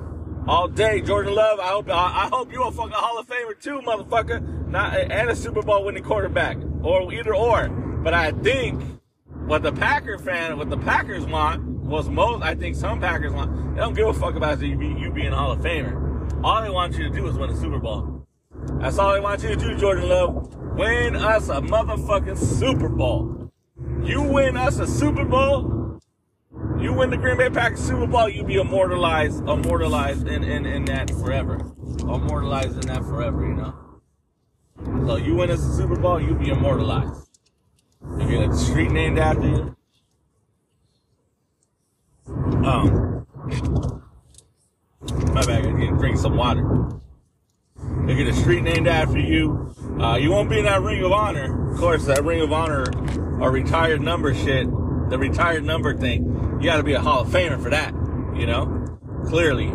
all day. Jordan Love, I hope I, hope you're a fucking Hall of Famer too, motherfucker. Not and a Super Bowl winning quarterback, or either or. But I think what the Packer fan, what the Packers want was most. I think some Packers want. They don't give a fuck about you, you being a Hall of Famer. All they want you to do is win a Super Bowl. That's all they want you to do, Jordan Love. Win us a motherfucking Super Bowl. You win us a Super Bowl. You win the Green Bay Packers Super Bowl, you be immortalized, immortalized in, in, in that forever. Immortalized in that forever, you know? So you win us a Super Bowl, you be immortalized. You get a street named after you. Um, my bad, I need to drink some water. You get a street named after you. Uh, you won't be in that Ring of Honor. Of course, that Ring of Honor or retired number shit, the retired number thing. You got to be a Hall of Famer for that, you know? Clearly.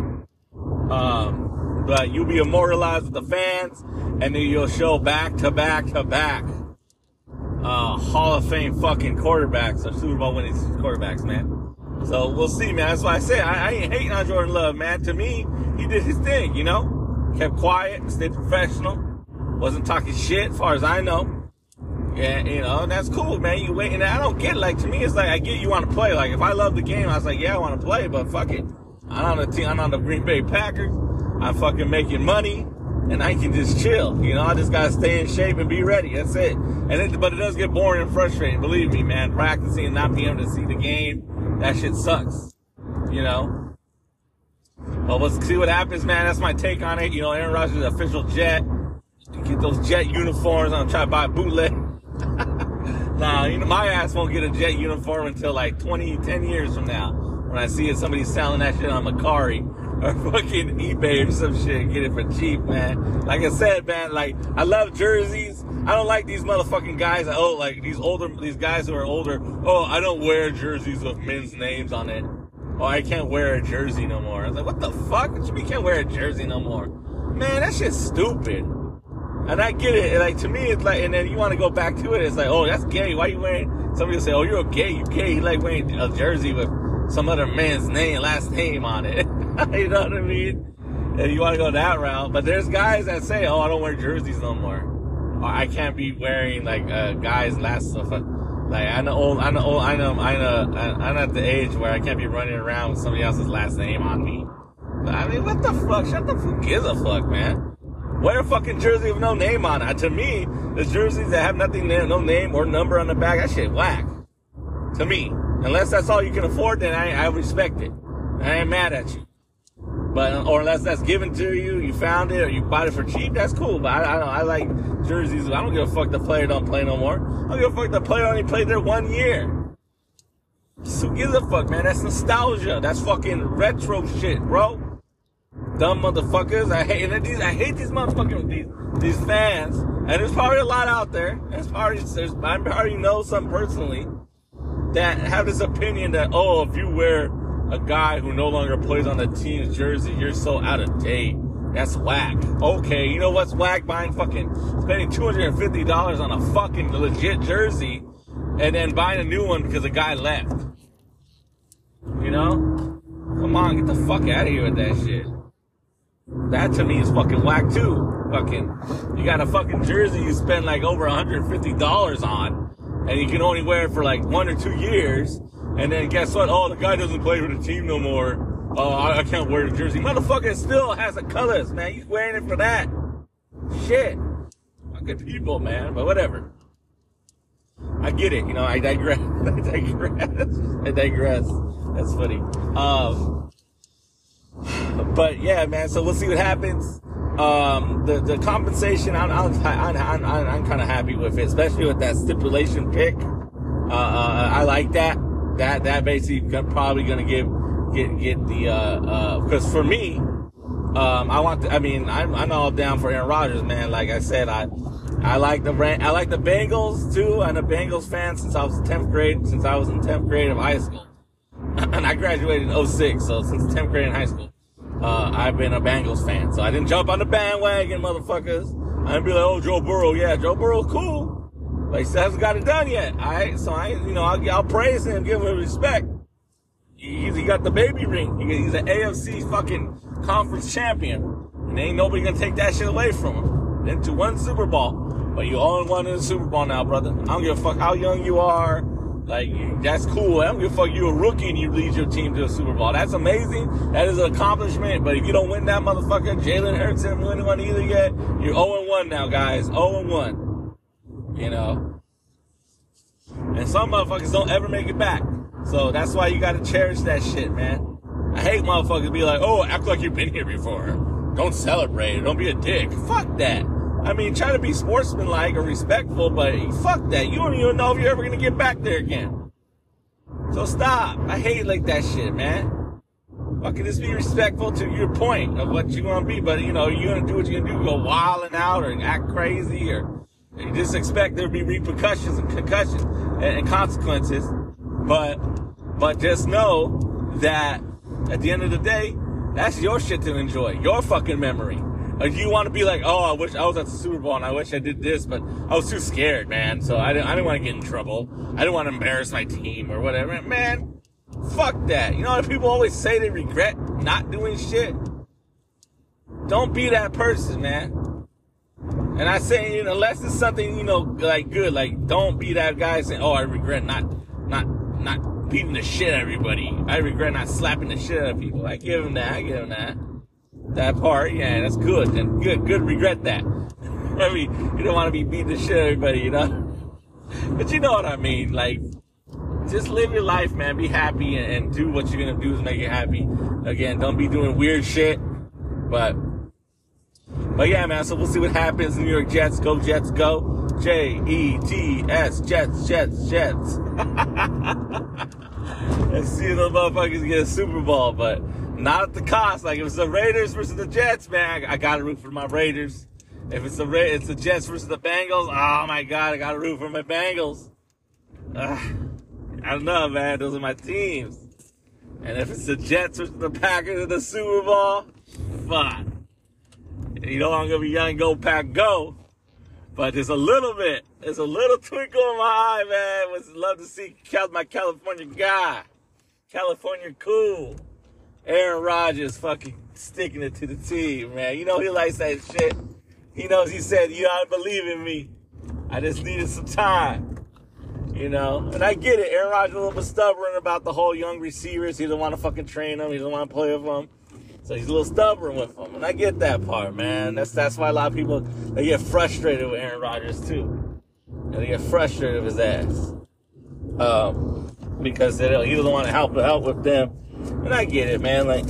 Um, but you'll be immortalized with the fans, and then you'll show back to back to back uh, Hall of Fame fucking quarterbacks or Super Bowl winning quarterbacks, man. So we'll see, man. That's why I say I, I ain't hating on Jordan Love, man. To me, he did his thing, you know? Kept quiet, stayed professional, wasn't talking shit, as far as I know. Yeah, you know, that's cool, man. You wait, and I don't get like to me, it's like I get you want to play. Like if I love the game, I was like, yeah, I want to play, but fuck it, I'm on the team. I'm on the Green Bay Packers. I'm fucking making money, and I can just chill. You know, I just gotta stay in shape and be ready. That's it. And it, but it does get boring and frustrating. Believe me, man. Practicing and not being able to see the game, that shit sucks. You know. Well, let's see what happens, man. That's my take on it. You know, Aaron Rodgers official Jet. Get those Jet uniforms. I'm trying to buy bootleg. Nah, you know, my ass won't get a Jet uniform until like 20, 10 years from now. When I see somebody selling that shit on Mercari or fucking eBay or some shit, get it for cheap, man. Like I said, man, like I love jerseys. I don't like these motherfucking guys. Oh, like these older, these guys who are older. Oh, I don't wear jerseys with men's names on it. Oh, I can't wear a jersey no more. I was like, what the fuck? What you mean can't wear a jersey no more? Man, that shit's stupid. And I get it. Like to me, it's like, and then you want to go back to it. It's like, oh, that's gay. Why you wearing? Somebody will say, oh, you're gay. You gay. You like wearing a jersey with some other man's name, last name on it. you know what I mean? And you want to go that route. But there's guys that say, oh, I don't wear jerseys no more. Or I can't be wearing like a guys' last stuff. Like I know, old, I know, old, I know, I know, I'm at the age where I can't be running around with somebody else's last name on me. I mean, what the fuck? Shut the fuck gives a fuck, man. Wear a fucking jersey with no name on it. To me, the jerseys that have nothing, no name or number on the back, that shit whack. To me, unless that's all you can afford, then I, I respect it. I ain't mad at you. But uh, or unless that's given to you, you found it, or you bought it for cheap, that's cool. But I, I don't. I like jerseys. I don't give a fuck the player don't play no more. I don't give a fuck the player only played there one year. So give a fuck, man? That's nostalgia. That's fucking retro shit, bro. Dumb motherfuckers. I hate and these. I hate these motherfucking these these fans. And there's probably a lot out there. There's probably there's I already know some personally that have this opinion that oh if you wear a guy who no longer plays on the team's jersey, you're so out of date. That's whack. Okay, you know what's whack? Buying fucking spending two hundred and fifty dollars on a fucking legit jersey, and then buying a new one because a guy left. You know? Come on, get the fuck out of here with that shit. That to me is fucking whack too. Fucking, you got a fucking jersey you spend like over $150 on, and you can only wear it for like one or two years, and then guess what? Oh, the guy doesn't play for the team no more. Oh, I, I can't wear the jersey. Motherfucker still has the colors, man. You wearing it for that. Shit. Fucking people, man. But whatever. I get it. You know, I digress. I digress. I digress. That's funny. Um, but yeah, man. So we'll see what happens. Um, the the compensation, I'm I'm I'm, I'm, I'm kind of happy with it, especially with that stipulation pick. Uh, uh, I like that. That that basically probably gonna give get get the uh because uh, for me, um, I want. To, I mean, I'm I'm all down for Aaron Rodgers, man. Like I said, I I like the I like the Bengals too. I'm a Bengals fan since I was 10th grade. Since I was in 10th grade of high school, and I graduated in 06. So since 10th grade in high school, uh, I've been a Bengals fan. So I didn't jump on the bandwagon, motherfuckers. I didn't be like, oh, Joe Burrow, yeah, Joe Burrow, cool. But he still hasn't got it done yet. All right, so I, you know, I'll, I'll praise him, give him respect. He, he got the baby ring. He, he's an AFC fucking conference champion, and ain't nobody gonna take that shit away from him. Into one Super Bowl, but you only one in the Super Bowl now, brother. I don't give a fuck how young you are. Like that's cool. I don't give a fuck. You're a rookie and you lead your team to a Super Bowl. That's amazing. That is an accomplishment. But if you don't win that motherfucker, Jalen Hurts didn't win one either yet. You're 0 1 now, guys. 0 1. You know. And some motherfuckers don't ever make it back. So that's why you gotta cherish that shit, man. I hate motherfuckers be like, oh, act like you've been here before. Don't celebrate. Don't be a dick. Fuck that. I mean, try to be sportsmanlike or respectful, but fuck that. You don't even know if you're ever gonna get back there again. So stop. I hate like that shit, man. Fucking just be respectful to your point of what you want to be, but you know, you're gonna do what you're gonna do, go wilding out or act crazy or you just expect there to be repercussions and concussions and, and consequences. But, but just know that at the end of the day, that's your shit to enjoy, your fucking memory. Like you want to be like, oh, I wish I was at the Super Bowl and I wish I did this, but I was too scared, man. So I didn't, I didn't want to get in trouble. I didn't want to embarrass my team or whatever. Man, fuck that. You know, people always say they regret not doing shit. Don't be that person, man. And I say, you know, unless it's something, you know, like good, like don't be that guy saying, oh, I regret not, not, not beating the shit out of everybody. I regret not slapping the shit out of people. I give him that. I give him that that part, yeah, that's good. And good, good. Regret that. I mean, you don't want to be beating the shit out of everybody, you know. But you know what I mean. Like, just live your life, man. Be happy and, and do what you're gonna do is make you happy. Again, don't be doing weird shit. But, but yeah, man. So we'll see what happens. New York Jets, go Jets, go. J E T S, Jets, Jets, Jets. Let's see if the motherfuckers get a Super Bowl, but not at the cost. Like if it's the Raiders versus the Jets, man, I, gotta root for my Raiders. If it's the Ra- it's the Jets versus the Bengals, oh my god, I gotta root for my Bengals. I don't know, man. Those are my teams. And if it's the Jets versus the Packers in the Super Bowl, fuck. You know I'm gonna be young, go pack, go. But there's a little bit, there's a little twinkle in my eye, man. Would love to see my California guy, California cool. Aaron Rodgers fucking sticking it to the team, man. You know he likes that shit. He knows he said, you don't believe in me. I just needed some time. You know? And I get it. Aaron Rodgers a little bit stubborn about the whole young receivers. He doesn't want to fucking train them. He doesn't want to play with them. So he's a little stubborn with them. And I get that part, man. That's that's why a lot of people they get frustrated with Aaron Rodgers too. And they get frustrated with his ass. Um, because they don't, he doesn't want to help help with them And I get it, man. Like,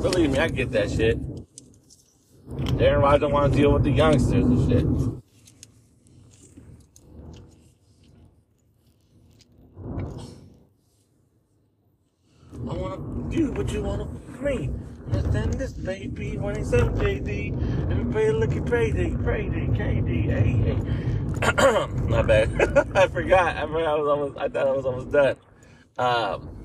believe me, I get that shit. Aaron Rodgers don't want to deal with the youngsters and shit. I want to do what you want to me. Understand this, baby. 27 JD. Everybody look at payday, payday, KD, hey, hey. My bad. I forgot. I forgot I was almost. I thought I was almost done. Um,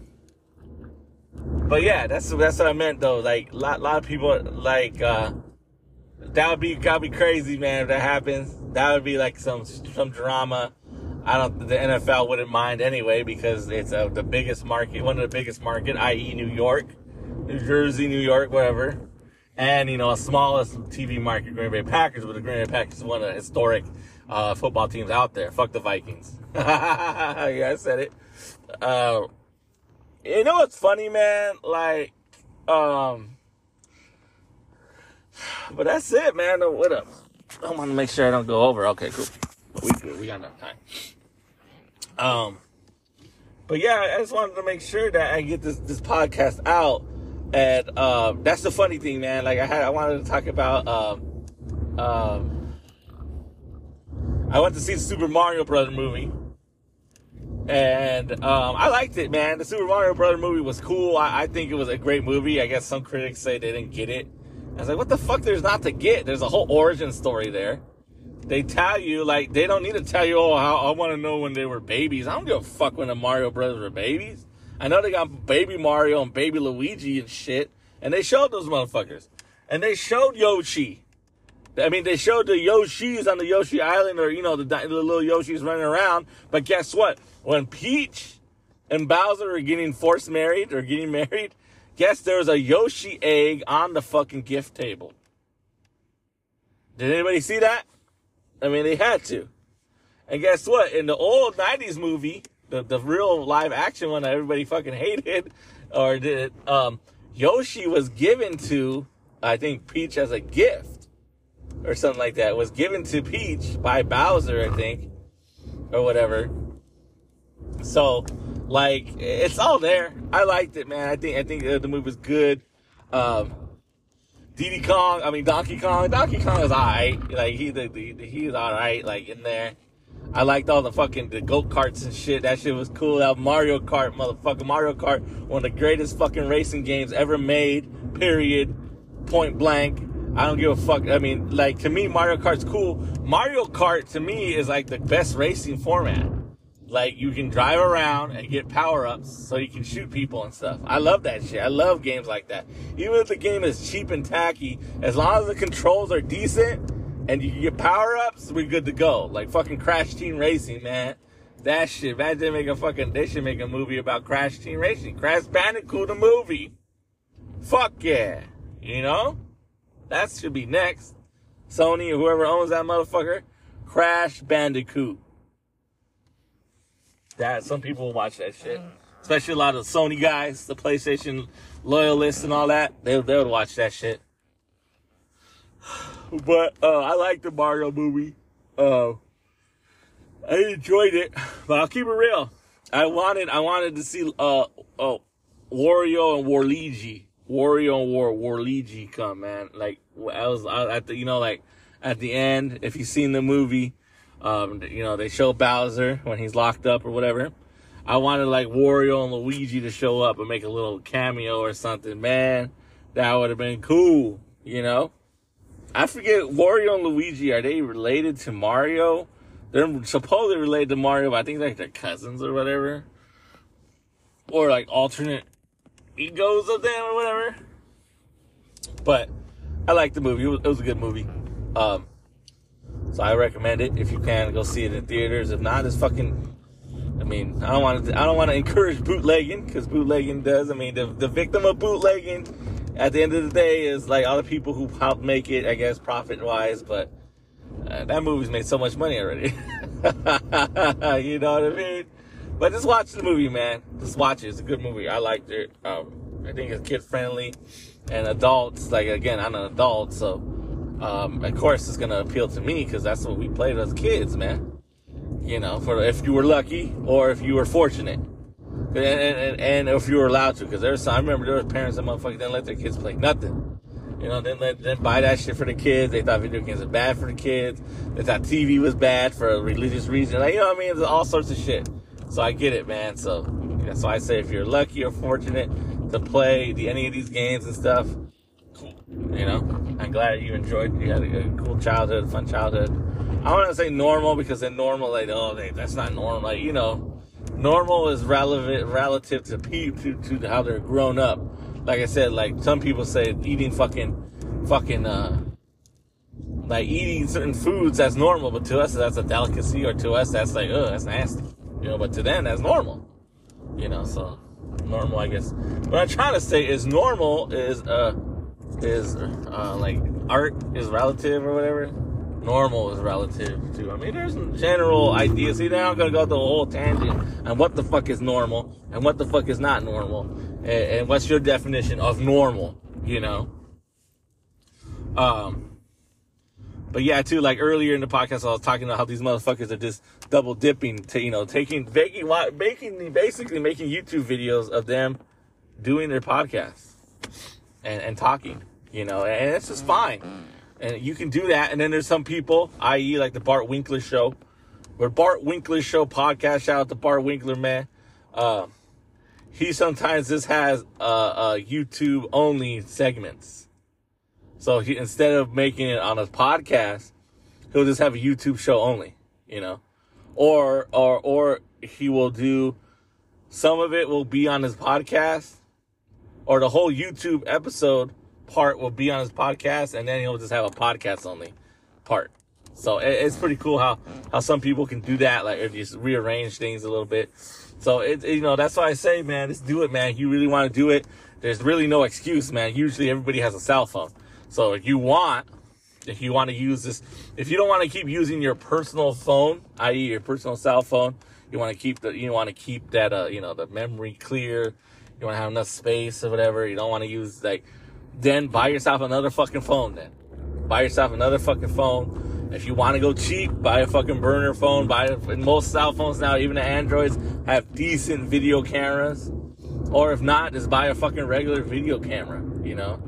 but yeah, that's that's what I meant though. Like a lot, lot of people like uh, that would be gotta be crazy, man. If that happens, that would be like some some drama. I don't. The NFL wouldn't mind anyway because it's uh, the biggest market, one of the biggest market, i.e., New York, New Jersey, New York, whatever, and you know, a smallest TV market, Green Bay Packers. But the Green Bay Packers is one of the historic uh, football teams out there. Fuck the Vikings. yeah, I said it. Uh, you know what's funny, man? Like, um, but that's it, man. What up? I want to make sure I don't go over. Okay, cool. We good. We got enough time. Um, but yeah, I just wanted to make sure that I get this this podcast out. And um, that's the funny thing, man. Like I had, I wanted to talk about. Um, um, I went to see the Super Mario Brother movie, and um, I liked it, man. The Super Mario Brother movie was cool. I, I think it was a great movie. I guess some critics say they didn't get it. I was like, what the fuck? There's not to get. There's a whole origin story there. They tell you, like, they don't need to tell you, oh, how, I want to know when they were babies. I don't give a fuck when the Mario Brothers were babies. I know they got baby Mario and baby Luigi and shit. And they showed those motherfuckers. And they showed Yoshi. I mean, they showed the Yoshis on the Yoshi Island or, you know, the, the little Yoshis running around. But guess what? When Peach and Bowser are getting forced married or getting married, guess there was a Yoshi egg on the fucking gift table. Did anybody see that? I mean, they had to. And guess what? In the old 90s movie, the, the real live action one that everybody fucking hated, or did, um, Yoshi was given to, I think, Peach as a gift, or something like that. Was given to Peach by Bowser, I think, or whatever. So, like, it's all there. I liked it, man. I think I think the movie was good. Um, Diddy Kong, I mean Donkey Kong. Donkey Kong is alright. Like he the, the, the he was alright. Like in there. I liked all the fucking the go karts and shit. That shit was cool. That Mario Kart, motherfucker. Mario Kart, one of the greatest fucking racing games ever made. Period. Point blank. I don't give a fuck. I mean, like to me, Mario Kart's cool. Mario Kart to me is like the best racing format. Like you can drive around and get power ups so you can shoot people and stuff. I love that shit. I love games like that. Even if the game is cheap and tacky, as long as the controls are decent and you get power ups, we're good to go. Like fucking Crash Team Racing, man. That shit. Imagine make a fucking. They should make a movie about Crash Team Racing. Crash Bandicoot, the movie. Fuck yeah. You know? That should be next. Sony or whoever owns that motherfucker. Crash Bandicoot. That some people watch that shit, especially a lot of Sony guys, the PlayStation loyalists and all that. They they would watch that shit. But uh, I like the Mario movie. Uh, I enjoyed it, but I'll keep it real. I wanted I wanted to see uh uh Wario and Waluigi, Wario and War Waluigi come, man. Like I was I, at the you know like at the end, if you've seen the movie, um, you know, they show Bowser when he's locked up or whatever. I wanted like Wario and Luigi to show up and make a little cameo or something. Man, that would have been cool, you know? I forget Wario and Luigi, are they related to Mario? They're supposedly related to Mario, but I think like they're cousins or whatever. Or like alternate egos of them or whatever. But I like the movie. It was, it was a good movie. Um, so I recommend it if you can go see it in theaters. If not, it's fucking. I mean, I don't want to. I don't want to encourage bootlegging because bootlegging does. I mean, the the victim of bootlegging at the end of the day is like all the people who helped make it. I guess profit wise, but uh, that movie's made so much money already. you know what I mean? But just watch the movie, man. Just watch it. It's a good movie. I liked it. Um, I think it's kid friendly and adults. Like again, I'm an adult, so um, of course it's gonna appeal to me because that's what we played as kids, man. You know, for if you were lucky or if you were fortunate. And, and, and if you were allowed to, because there's some. I remember there was parents that motherfuckers didn't let their kids play nothing. You know, didn't let didn't buy that shit for the kids. They thought video games were bad for the kids. They thought TV was bad for a religious reason. Like you know what I mean? There's all sorts of shit. So I get it, man. So so I say if you're lucky or fortunate to play the, any of these games and stuff. You know, I'm glad you enjoyed. You had a, a cool childhood, fun childhood. I want to say normal because in normal, like oh, they, that's not normal. Like you know, normal is relevant relative to people to, to how they're grown up like I said, like some people say eating fucking, fucking, uh, like eating certain foods that's normal, but to us that's a delicacy, or to us that's like, oh, that's nasty, you know. But to them that's normal, you know. So normal, I guess. What I'm trying to say is normal is uh is uh like art is relative or whatever. Normal is relative to. I mean, there's some general ideas. See, now I'm gonna go the whole tangent on what the fuck is normal and what the fuck is not normal and, and what's your definition of normal, you know? Um, but yeah, too, like earlier in the podcast, I was talking about how these motherfuckers are just double dipping to, you know, taking, making, making, basically making YouTube videos of them doing their podcasts and, and talking, you know, and it's just fine. And you can do that. And then there's some people, i.e., like the Bart Winkler show, where Bart Winkler show podcast, shout out to Bart Winkler, man. Uh, he sometimes just has uh, uh, YouTube only segments. So he instead of making it on a podcast, he'll just have a YouTube show only, you know, or or or he will do some of it will be on his podcast, or the whole YouTube episode part will be on his podcast, and then he'll just have a podcast only part. So it, it's pretty cool how how some people can do that, like if you rearrange things a little bit. So it, you know, that's why I say, man, just do it, man. You really want to do it. There's really no excuse, man. Usually everybody has a cell phone. So if you want, if you want to use this, if you don't want to keep using your personal phone, i.e. your personal cell phone, you want to keep the, you want to keep that, uh, you know, the memory clear. You want to have enough space or whatever. You don't want to use like, then buy yourself another fucking phone then. Buy yourself another fucking phone if you want to go cheap, buy a fucking burner phone. Buy it. most cell phones now, even the Androids, have decent video cameras. Or if not, just buy a fucking regular video camera. You know,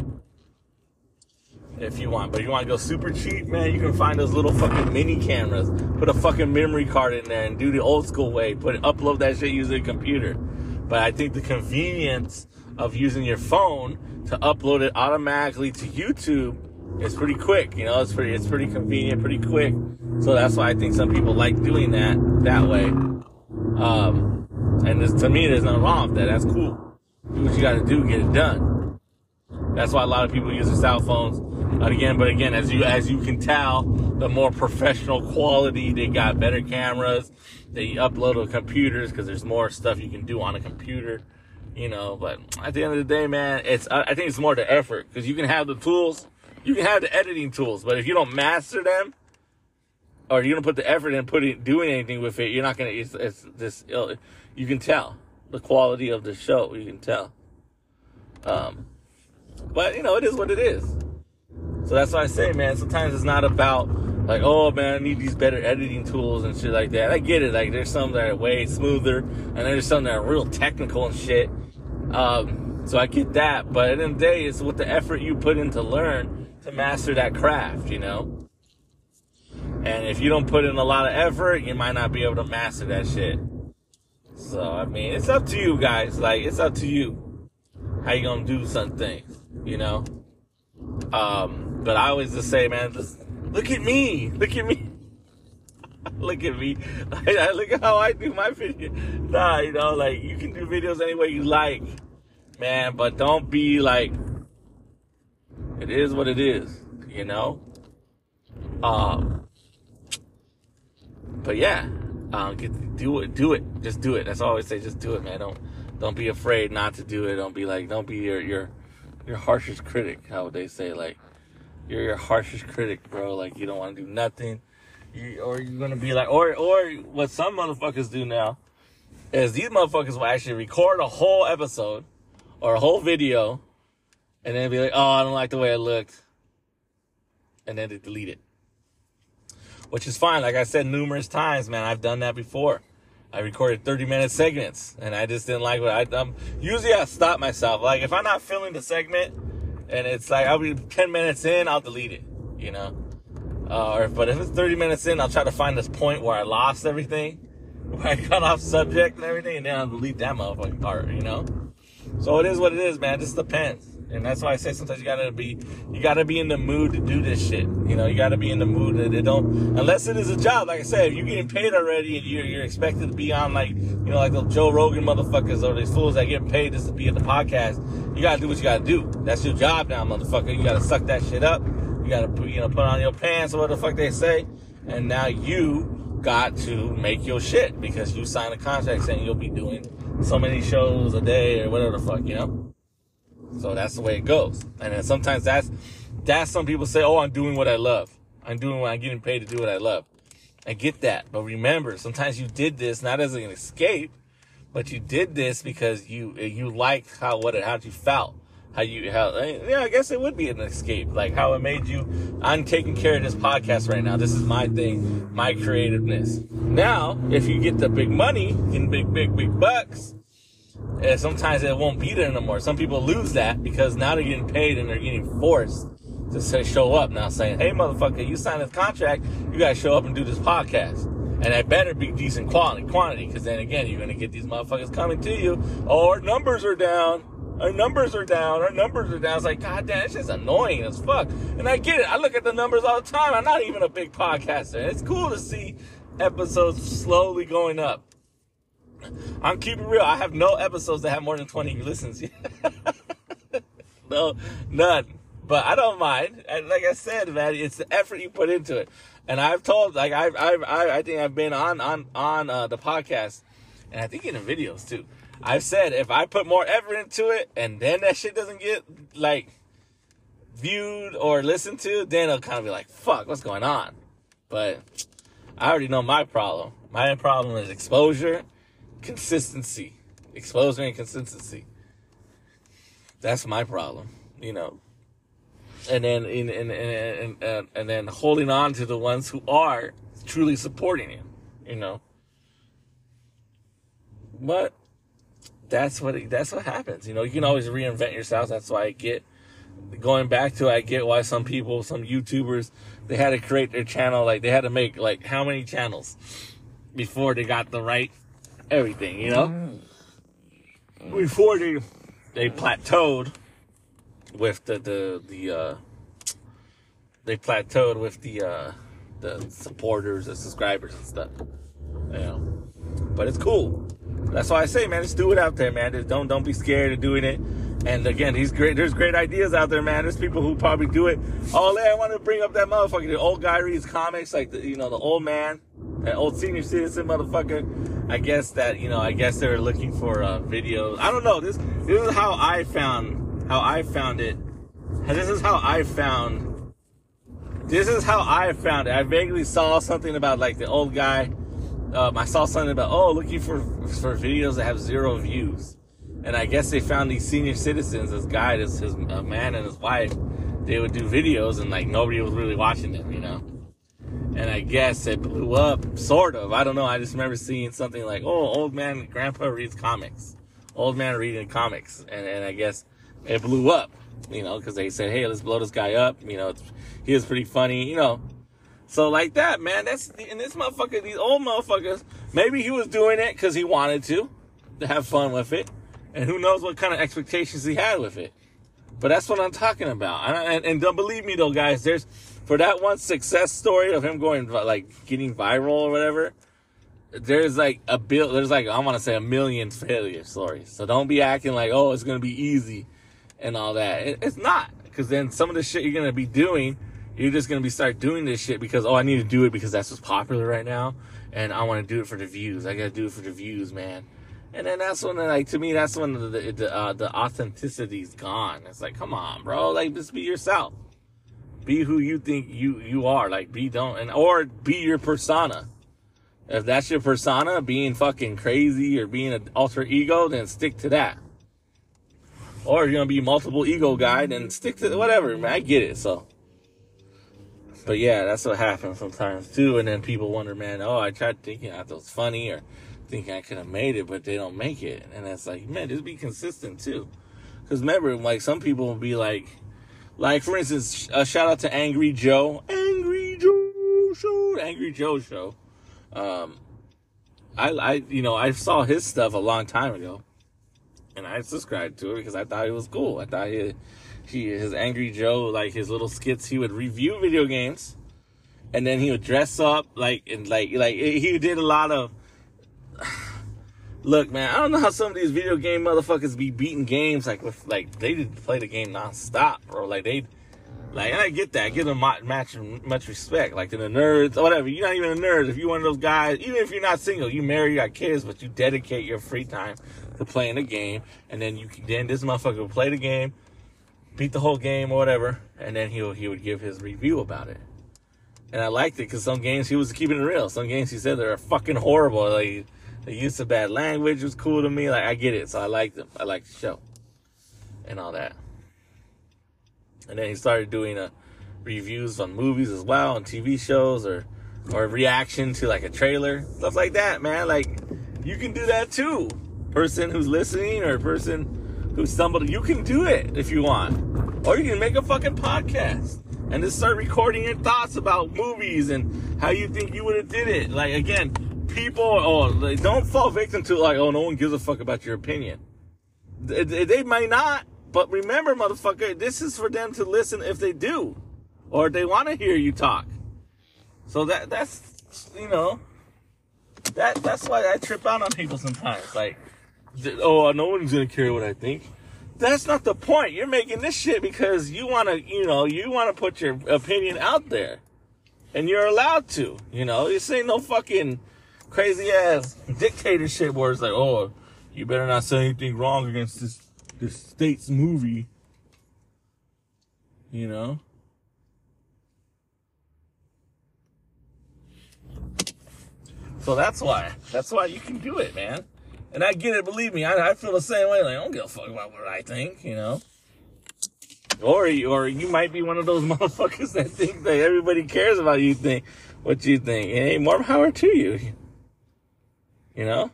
if you want. But if you want to go super cheap, man, you can find those little fucking mini cameras. Put a fucking memory card in there and do the old school way. Put it, upload that shit using a computer. But I think the convenience of using your phone to upload it automatically to YouTube is pretty quick, you know, it's pretty, it's pretty convenient, pretty quick. So that's why I think some people like doing that that way. Um, and this, to me, there's nothing wrong with that. That's cool. Do what you got to do, get it done. That's why a lot of people use their cell phones. Again, but again, as you as you can tell, the more professional quality, they got better cameras. They upload computers because there's more stuff you can do on a computer. You know, but at the end of the day, man, it's I think it's more the effort because you can have the tools you can have the editing tools, but if you don't master them, or you don't put the effort in putting doing anything with it, you're not gonna. It's, it's this. You can tell the quality of the show. You can tell. Um, but you know, it is what it is. So that's why I say, man. Sometimes it's not about like, oh man, I need these better editing tools and shit like that. I get it. Like, there's some that are way smoother, and there's some that are real technical and shit. Um, so I get that. But at the end of the day, it's what the effort you put in to learn to master that craft, you know? And if you don't put in a lot of effort, you might not be able to master that shit. So, I mean, it's up to you guys. Like, it's up to you how you gonna do something, you know? Um, but I always just say, man, just look at me. Look at me. look at me. look at how I do my video. Nah, you know, like, you can do videos any way you like, man, but don't be like, it is what it is, you know? Um, but yeah, um, get, do it, do it, just do it. That's all I always say, just do it, man. Don't, don't be afraid not to do it. Don't be like, don't be your, your, your harshest critic. How would they say? Like, you're your harshest critic, bro. Like, you don't want to do nothing. You, or you're gonna be like, or, or what some motherfuckers do now is these motherfuckers will actually record a whole episode or a whole video and then be like, oh, I don't like the way it looked. And then they delete it. Which is fine. Like I said numerous times, man, I've done that before. I recorded 30 minute segments and I just didn't like what I um usually I stop myself. Like if I'm not feeling the segment and it's like I'll be 10 minutes in, I'll delete it, you know. Uh, or but if it's 30 minutes in, I'll try to find this point where I lost everything, where I cut off subject and everything, and then I'll delete that motherfucking part, you know. So it is what it is, man. It just depends. And that's why I say sometimes you gotta be, you gotta be in the mood to do this shit. You know, you gotta be in the mood that it don't, unless it is a job. Like I said, if you're getting paid already and you're, you're expected to be on like, you know, like the Joe Rogan motherfuckers or these fools that get paid just to be at the podcast, you gotta do what you gotta do. That's your job now, motherfucker. You gotta suck that shit up. You gotta, put, you know, put on your pants or what the fuck they say. And now you got to make your shit because you signed a contract saying you'll be doing so many shows a day or whatever the fuck, you know? So that's the way it goes. And then sometimes that's that's some people say, "Oh, I'm doing what I love. I'm doing what I'm getting paid to do what I love." I get that, but remember, sometimes you did this not as an escape, but you did this because you you liked how what it how you felt, how you how eh, yeah. I guess it would be an escape, like how it made you. I'm taking care of this podcast right now. This is my thing, my creativeness. Now, if you get the big money, in big big big bucks and sometimes it won't be there anymore. Some people lose that because now they're getting paid and they're getting forced to say show up now saying, Hey motherfucker, you signed this contract, you gotta show up and do this podcast. And it better be decent quality quantity, because then again you're gonna get these motherfuckers coming to you. Oh, our numbers are down. Our numbers are down. Our numbers are down. It's like, God damn, it's just annoying as fuck. And I get it. I look at the numbers all the time. I'm not even a big podcaster. It's cool to see episodes slowly going up. I'm keeping real. I have no episodes that have more than 20 listens. no, none. But I don't mind. And like I said, man, it's the effort you put into it. And I've told, like, I've, I've, I, I think I've been on, on, on uh, the podcast, and I think in the videos too. I've said if I put more effort into it, and then that shit doesn't get like viewed or listened to, then it'll kind of be like, fuck, what's going on? But I already know my problem. My problem is exposure consistency, exposure and consistency. That's my problem, you know. And then and and, and and and then holding on to the ones who are truly supporting you, you know. But that's what it, that's what happens, you know. You can always reinvent yourself. That's why I get going back to I get why some people, some YouTubers, they had to create their channel like they had to make like how many channels before they got the right everything, you know? Before they they plateaued with the the the uh they plateaued with the uh the supporters and subscribers and stuff. You know. But it's cool. That's why I say, man, just do it out there, man. Just don't don't be scared of doing it. And again, these great there's great ideas out there, man. There's people who probably do it. Oh, I want to bring up that motherfucker. The old guy reads comics, like the you know the old man, old senior citizen motherfucker I guess that you know, I guess they were looking for uh, videos. I don't know. This this is how I found how I found it. This is how I found. This is how I found it. I vaguely saw something about like the old guy. Um, I saw something about oh, looking for for videos that have zero views, and I guess they found these senior citizens, this guy, this his a man and his wife. They would do videos and like nobody was really watching them, you know and I guess it blew up, sort of. I don't know. I just remember seeing something like, "Oh, old man, grandpa reads comics." Old man reading comics, and and I guess it blew up, you know, because they said, "Hey, let's blow this guy up." You know, he was pretty funny, you know. So like that, man. That's and this motherfucker, these old motherfuckers. Maybe he was doing it because he wanted to, to have fun with it, and who knows what kind of expectations he had with it. But that's what I'm talking about. And, and, and don't believe me though, guys. There's for that one success story of him going like getting viral or whatever, there's like a bill. There's like I want to say a million failure stories. So don't be acting like oh it's gonna be easy and all that. It, it's not because then some of the shit you're gonna be doing, you're just gonna be start doing this shit because oh I need to do it because that's what's popular right now, and I want to do it for the views. I gotta do it for the views, man. And then that's when, like, to me, that's when the the, uh, the authenticity's gone. It's like, come on, bro, like, just be yourself be who you think you you are. Like be don't and or be your persona. If that's your persona, being fucking crazy or being an alter ego, then stick to that. Or you're gonna be multiple ego guy, then stick to whatever, man. I get it, so. But yeah, that's what happens sometimes too. And then people wonder, man, oh, I tried thinking that was funny or thinking I could have made it, but they don't make it. And it's like, man, just be consistent too. Because remember, like some people will be like, like for instance, a shout out to Angry Joe, Angry Joe Show, Angry Joe Show. Um, I, I, you know, I saw his stuff a long time ago, and I subscribed to it because I thought it was cool. I thought he, he, his Angry Joe, like his little skits, he would review video games, and then he would dress up like and like like he did a lot of Look, man, I don't know how some of these video game motherfuckers be beating games like with like they didn't play the game nonstop, bro. Like they, like I get that, give them much much respect. Like to the nerds or whatever. You're not even a nerd if you're one of those guys. Even if you're not single, you marry, you got kids, but you dedicate your free time to playing the game, and then you then this motherfucker will play the game, beat the whole game or whatever, and then he he would give his review about it. And I liked it because some games he was keeping it real. Some games he said they're fucking horrible. Like the use of bad language was cool to me. Like I get it, so I liked them. I liked the show and all that. And then he started doing uh, reviews on movies as well, on TV shows, or or reaction to like a trailer, stuff like that. Man, like you can do that too. Person who's listening or person who stumbled, you can do it if you want, or you can make a fucking podcast and just start recording your thoughts about movies and how you think you would have did it. Like again, people, oh, they don't fall victim to like, oh, no one gives a fuck about your opinion. They, they might not, but remember, motherfucker, this is for them to listen if they do, or they want to hear you talk. So that that's you know, that that's why I trip out on people sometimes. Like, oh, no one's gonna care what I think. That's not the point. You're making this shit because you want to, you know, you want to put your opinion out there, and you're allowed to. You know, this ain't no fucking crazy ass dictatorship where it's like, oh, you better not say anything wrong against this this state's movie. You know? So that's why. That's why you can do it, man. And I get it, believe me, I, I feel the same way. Like, I don't give a fuck about what I think, you know? Or, or you might be one of those motherfuckers that think that everybody cares about you think what you think. Hey, more power to you. You know?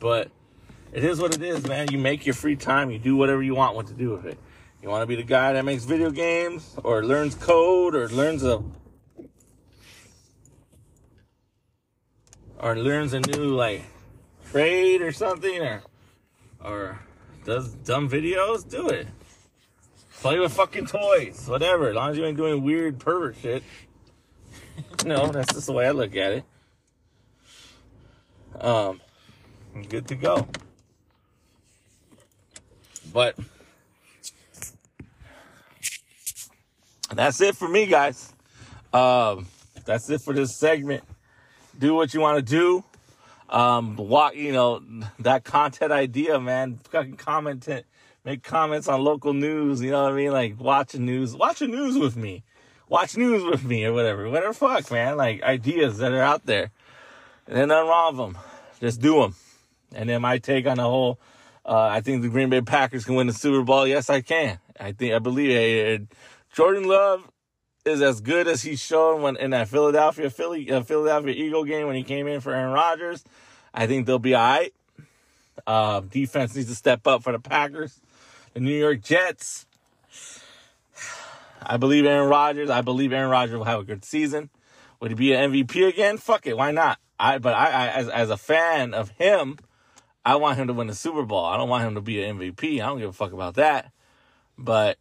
But it is what it is, man. You make your free time, you do whatever you want what to do with it. You want to be the guy that makes video games or learns code or learns a or learns a new like trade or something or or does dumb videos, do it. Play with fucking toys, whatever. As long as you ain't doing weird pervert shit. no, that's just the way I look at it. Um, good to go. But that's it for me, guys. Um, that's it for this segment. Do what you want to do. Um, what you know that content idea, man. Fucking comment it make comments on local news, you know what I mean? Like watching news, watching news with me. Watch news with me or whatever. Whatever fuck, man. Like ideas that are out there. And then nothing wrong with them. Just do them. And then my take on the whole, uh, I think the Green Bay Packers can win the Super Bowl. Yes, I can. I think, I believe it. Jordan Love is as good as he's shown when in that Philadelphia Philly uh, Philadelphia Eagle game when he came in for Aaron Rodgers. I think they'll be all right. Uh, defense needs to step up for the Packers the New York Jets. I believe Aaron Rodgers. I believe Aaron Rodgers will have a good season. Would he be an MVP again? Fuck it, why not? I but I, I as as a fan of him, I want him to win the Super Bowl. I don't want him to be an MVP. I don't give a fuck about that. But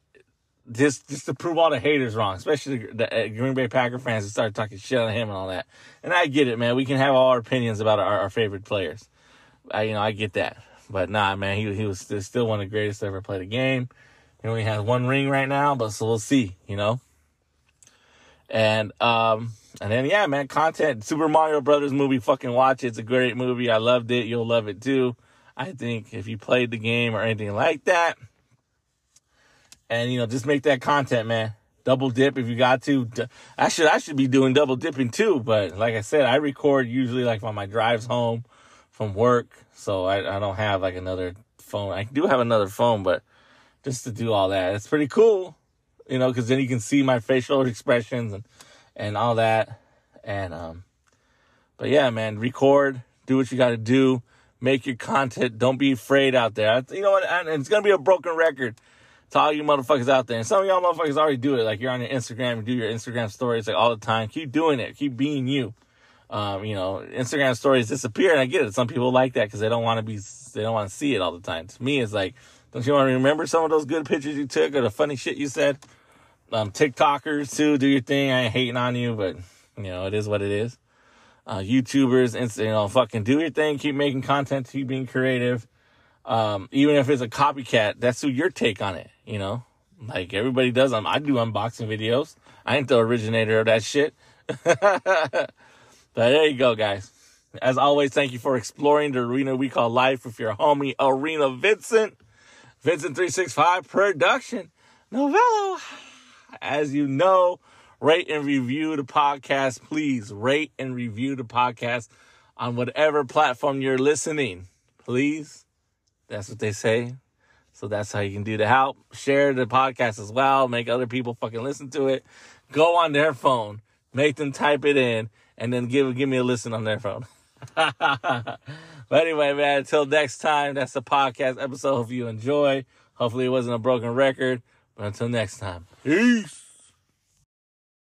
just just to prove all the haters wrong, especially the, the uh, Green Bay Packer fans that start talking shit on him and all that. And I get it, man. We can have all our opinions about our, our favorite players. I you know I get that. But nah, man, he he was still one of the greatest to ever play the game. He only has one ring right now, but so we'll see, you know. And um and then yeah, man, content Super Mario Brothers movie, fucking watch it. It's a great movie. I loved it. You'll love it too. I think if you played the game or anything like that, and you know, just make that content, man. Double dip if you got to. I should I should be doing double dipping too, but like I said, I record usually like on my drives home from work, so I, I don't have like another phone. I do have another phone, but just to do all that. It's pretty cool, you know, because then you can see my facial expressions and and all that. And um, but yeah, man, record, do what you got to do, make your content. Don't be afraid out there. You know what? And it's gonna be a broken record to all you motherfuckers out there. And some of y'all motherfuckers already do it. Like you're on your Instagram, you do your Instagram stories like all the time. Keep doing it. Keep being you. Um, you know, Instagram stories disappear, and I get it. Some people like that because they don't want to be, they don't want to see it all the time. To me, it's like, don't you want to remember some of those good pictures you took or the funny shit you said? Um, TikTokers too, do your thing. I ain't hating on you, but you know, it is what it is. Uh, YouTubers, and you know, fucking do your thing. Keep making content. Keep being creative. Um, even if it's a copycat, that's who your take on it. You know, like everybody does. I do unboxing videos. I ain't the originator of that shit. But there you go, guys. As always, thank you for exploring the arena we call life with your homie Arena Vincent. Vincent365 production. Novello. As you know, rate and review the podcast. Please rate and review the podcast on whatever platform you're listening. Please. That's what they say. So that's how you can do to help. Share the podcast as well. Make other people fucking listen to it. Go on their phone. Make them type it in and then give give me a listen on their phone. but anyway, man, until next time, that's the podcast episode. Hope you enjoy. Hopefully, it wasn't a broken record. But until next time, peace.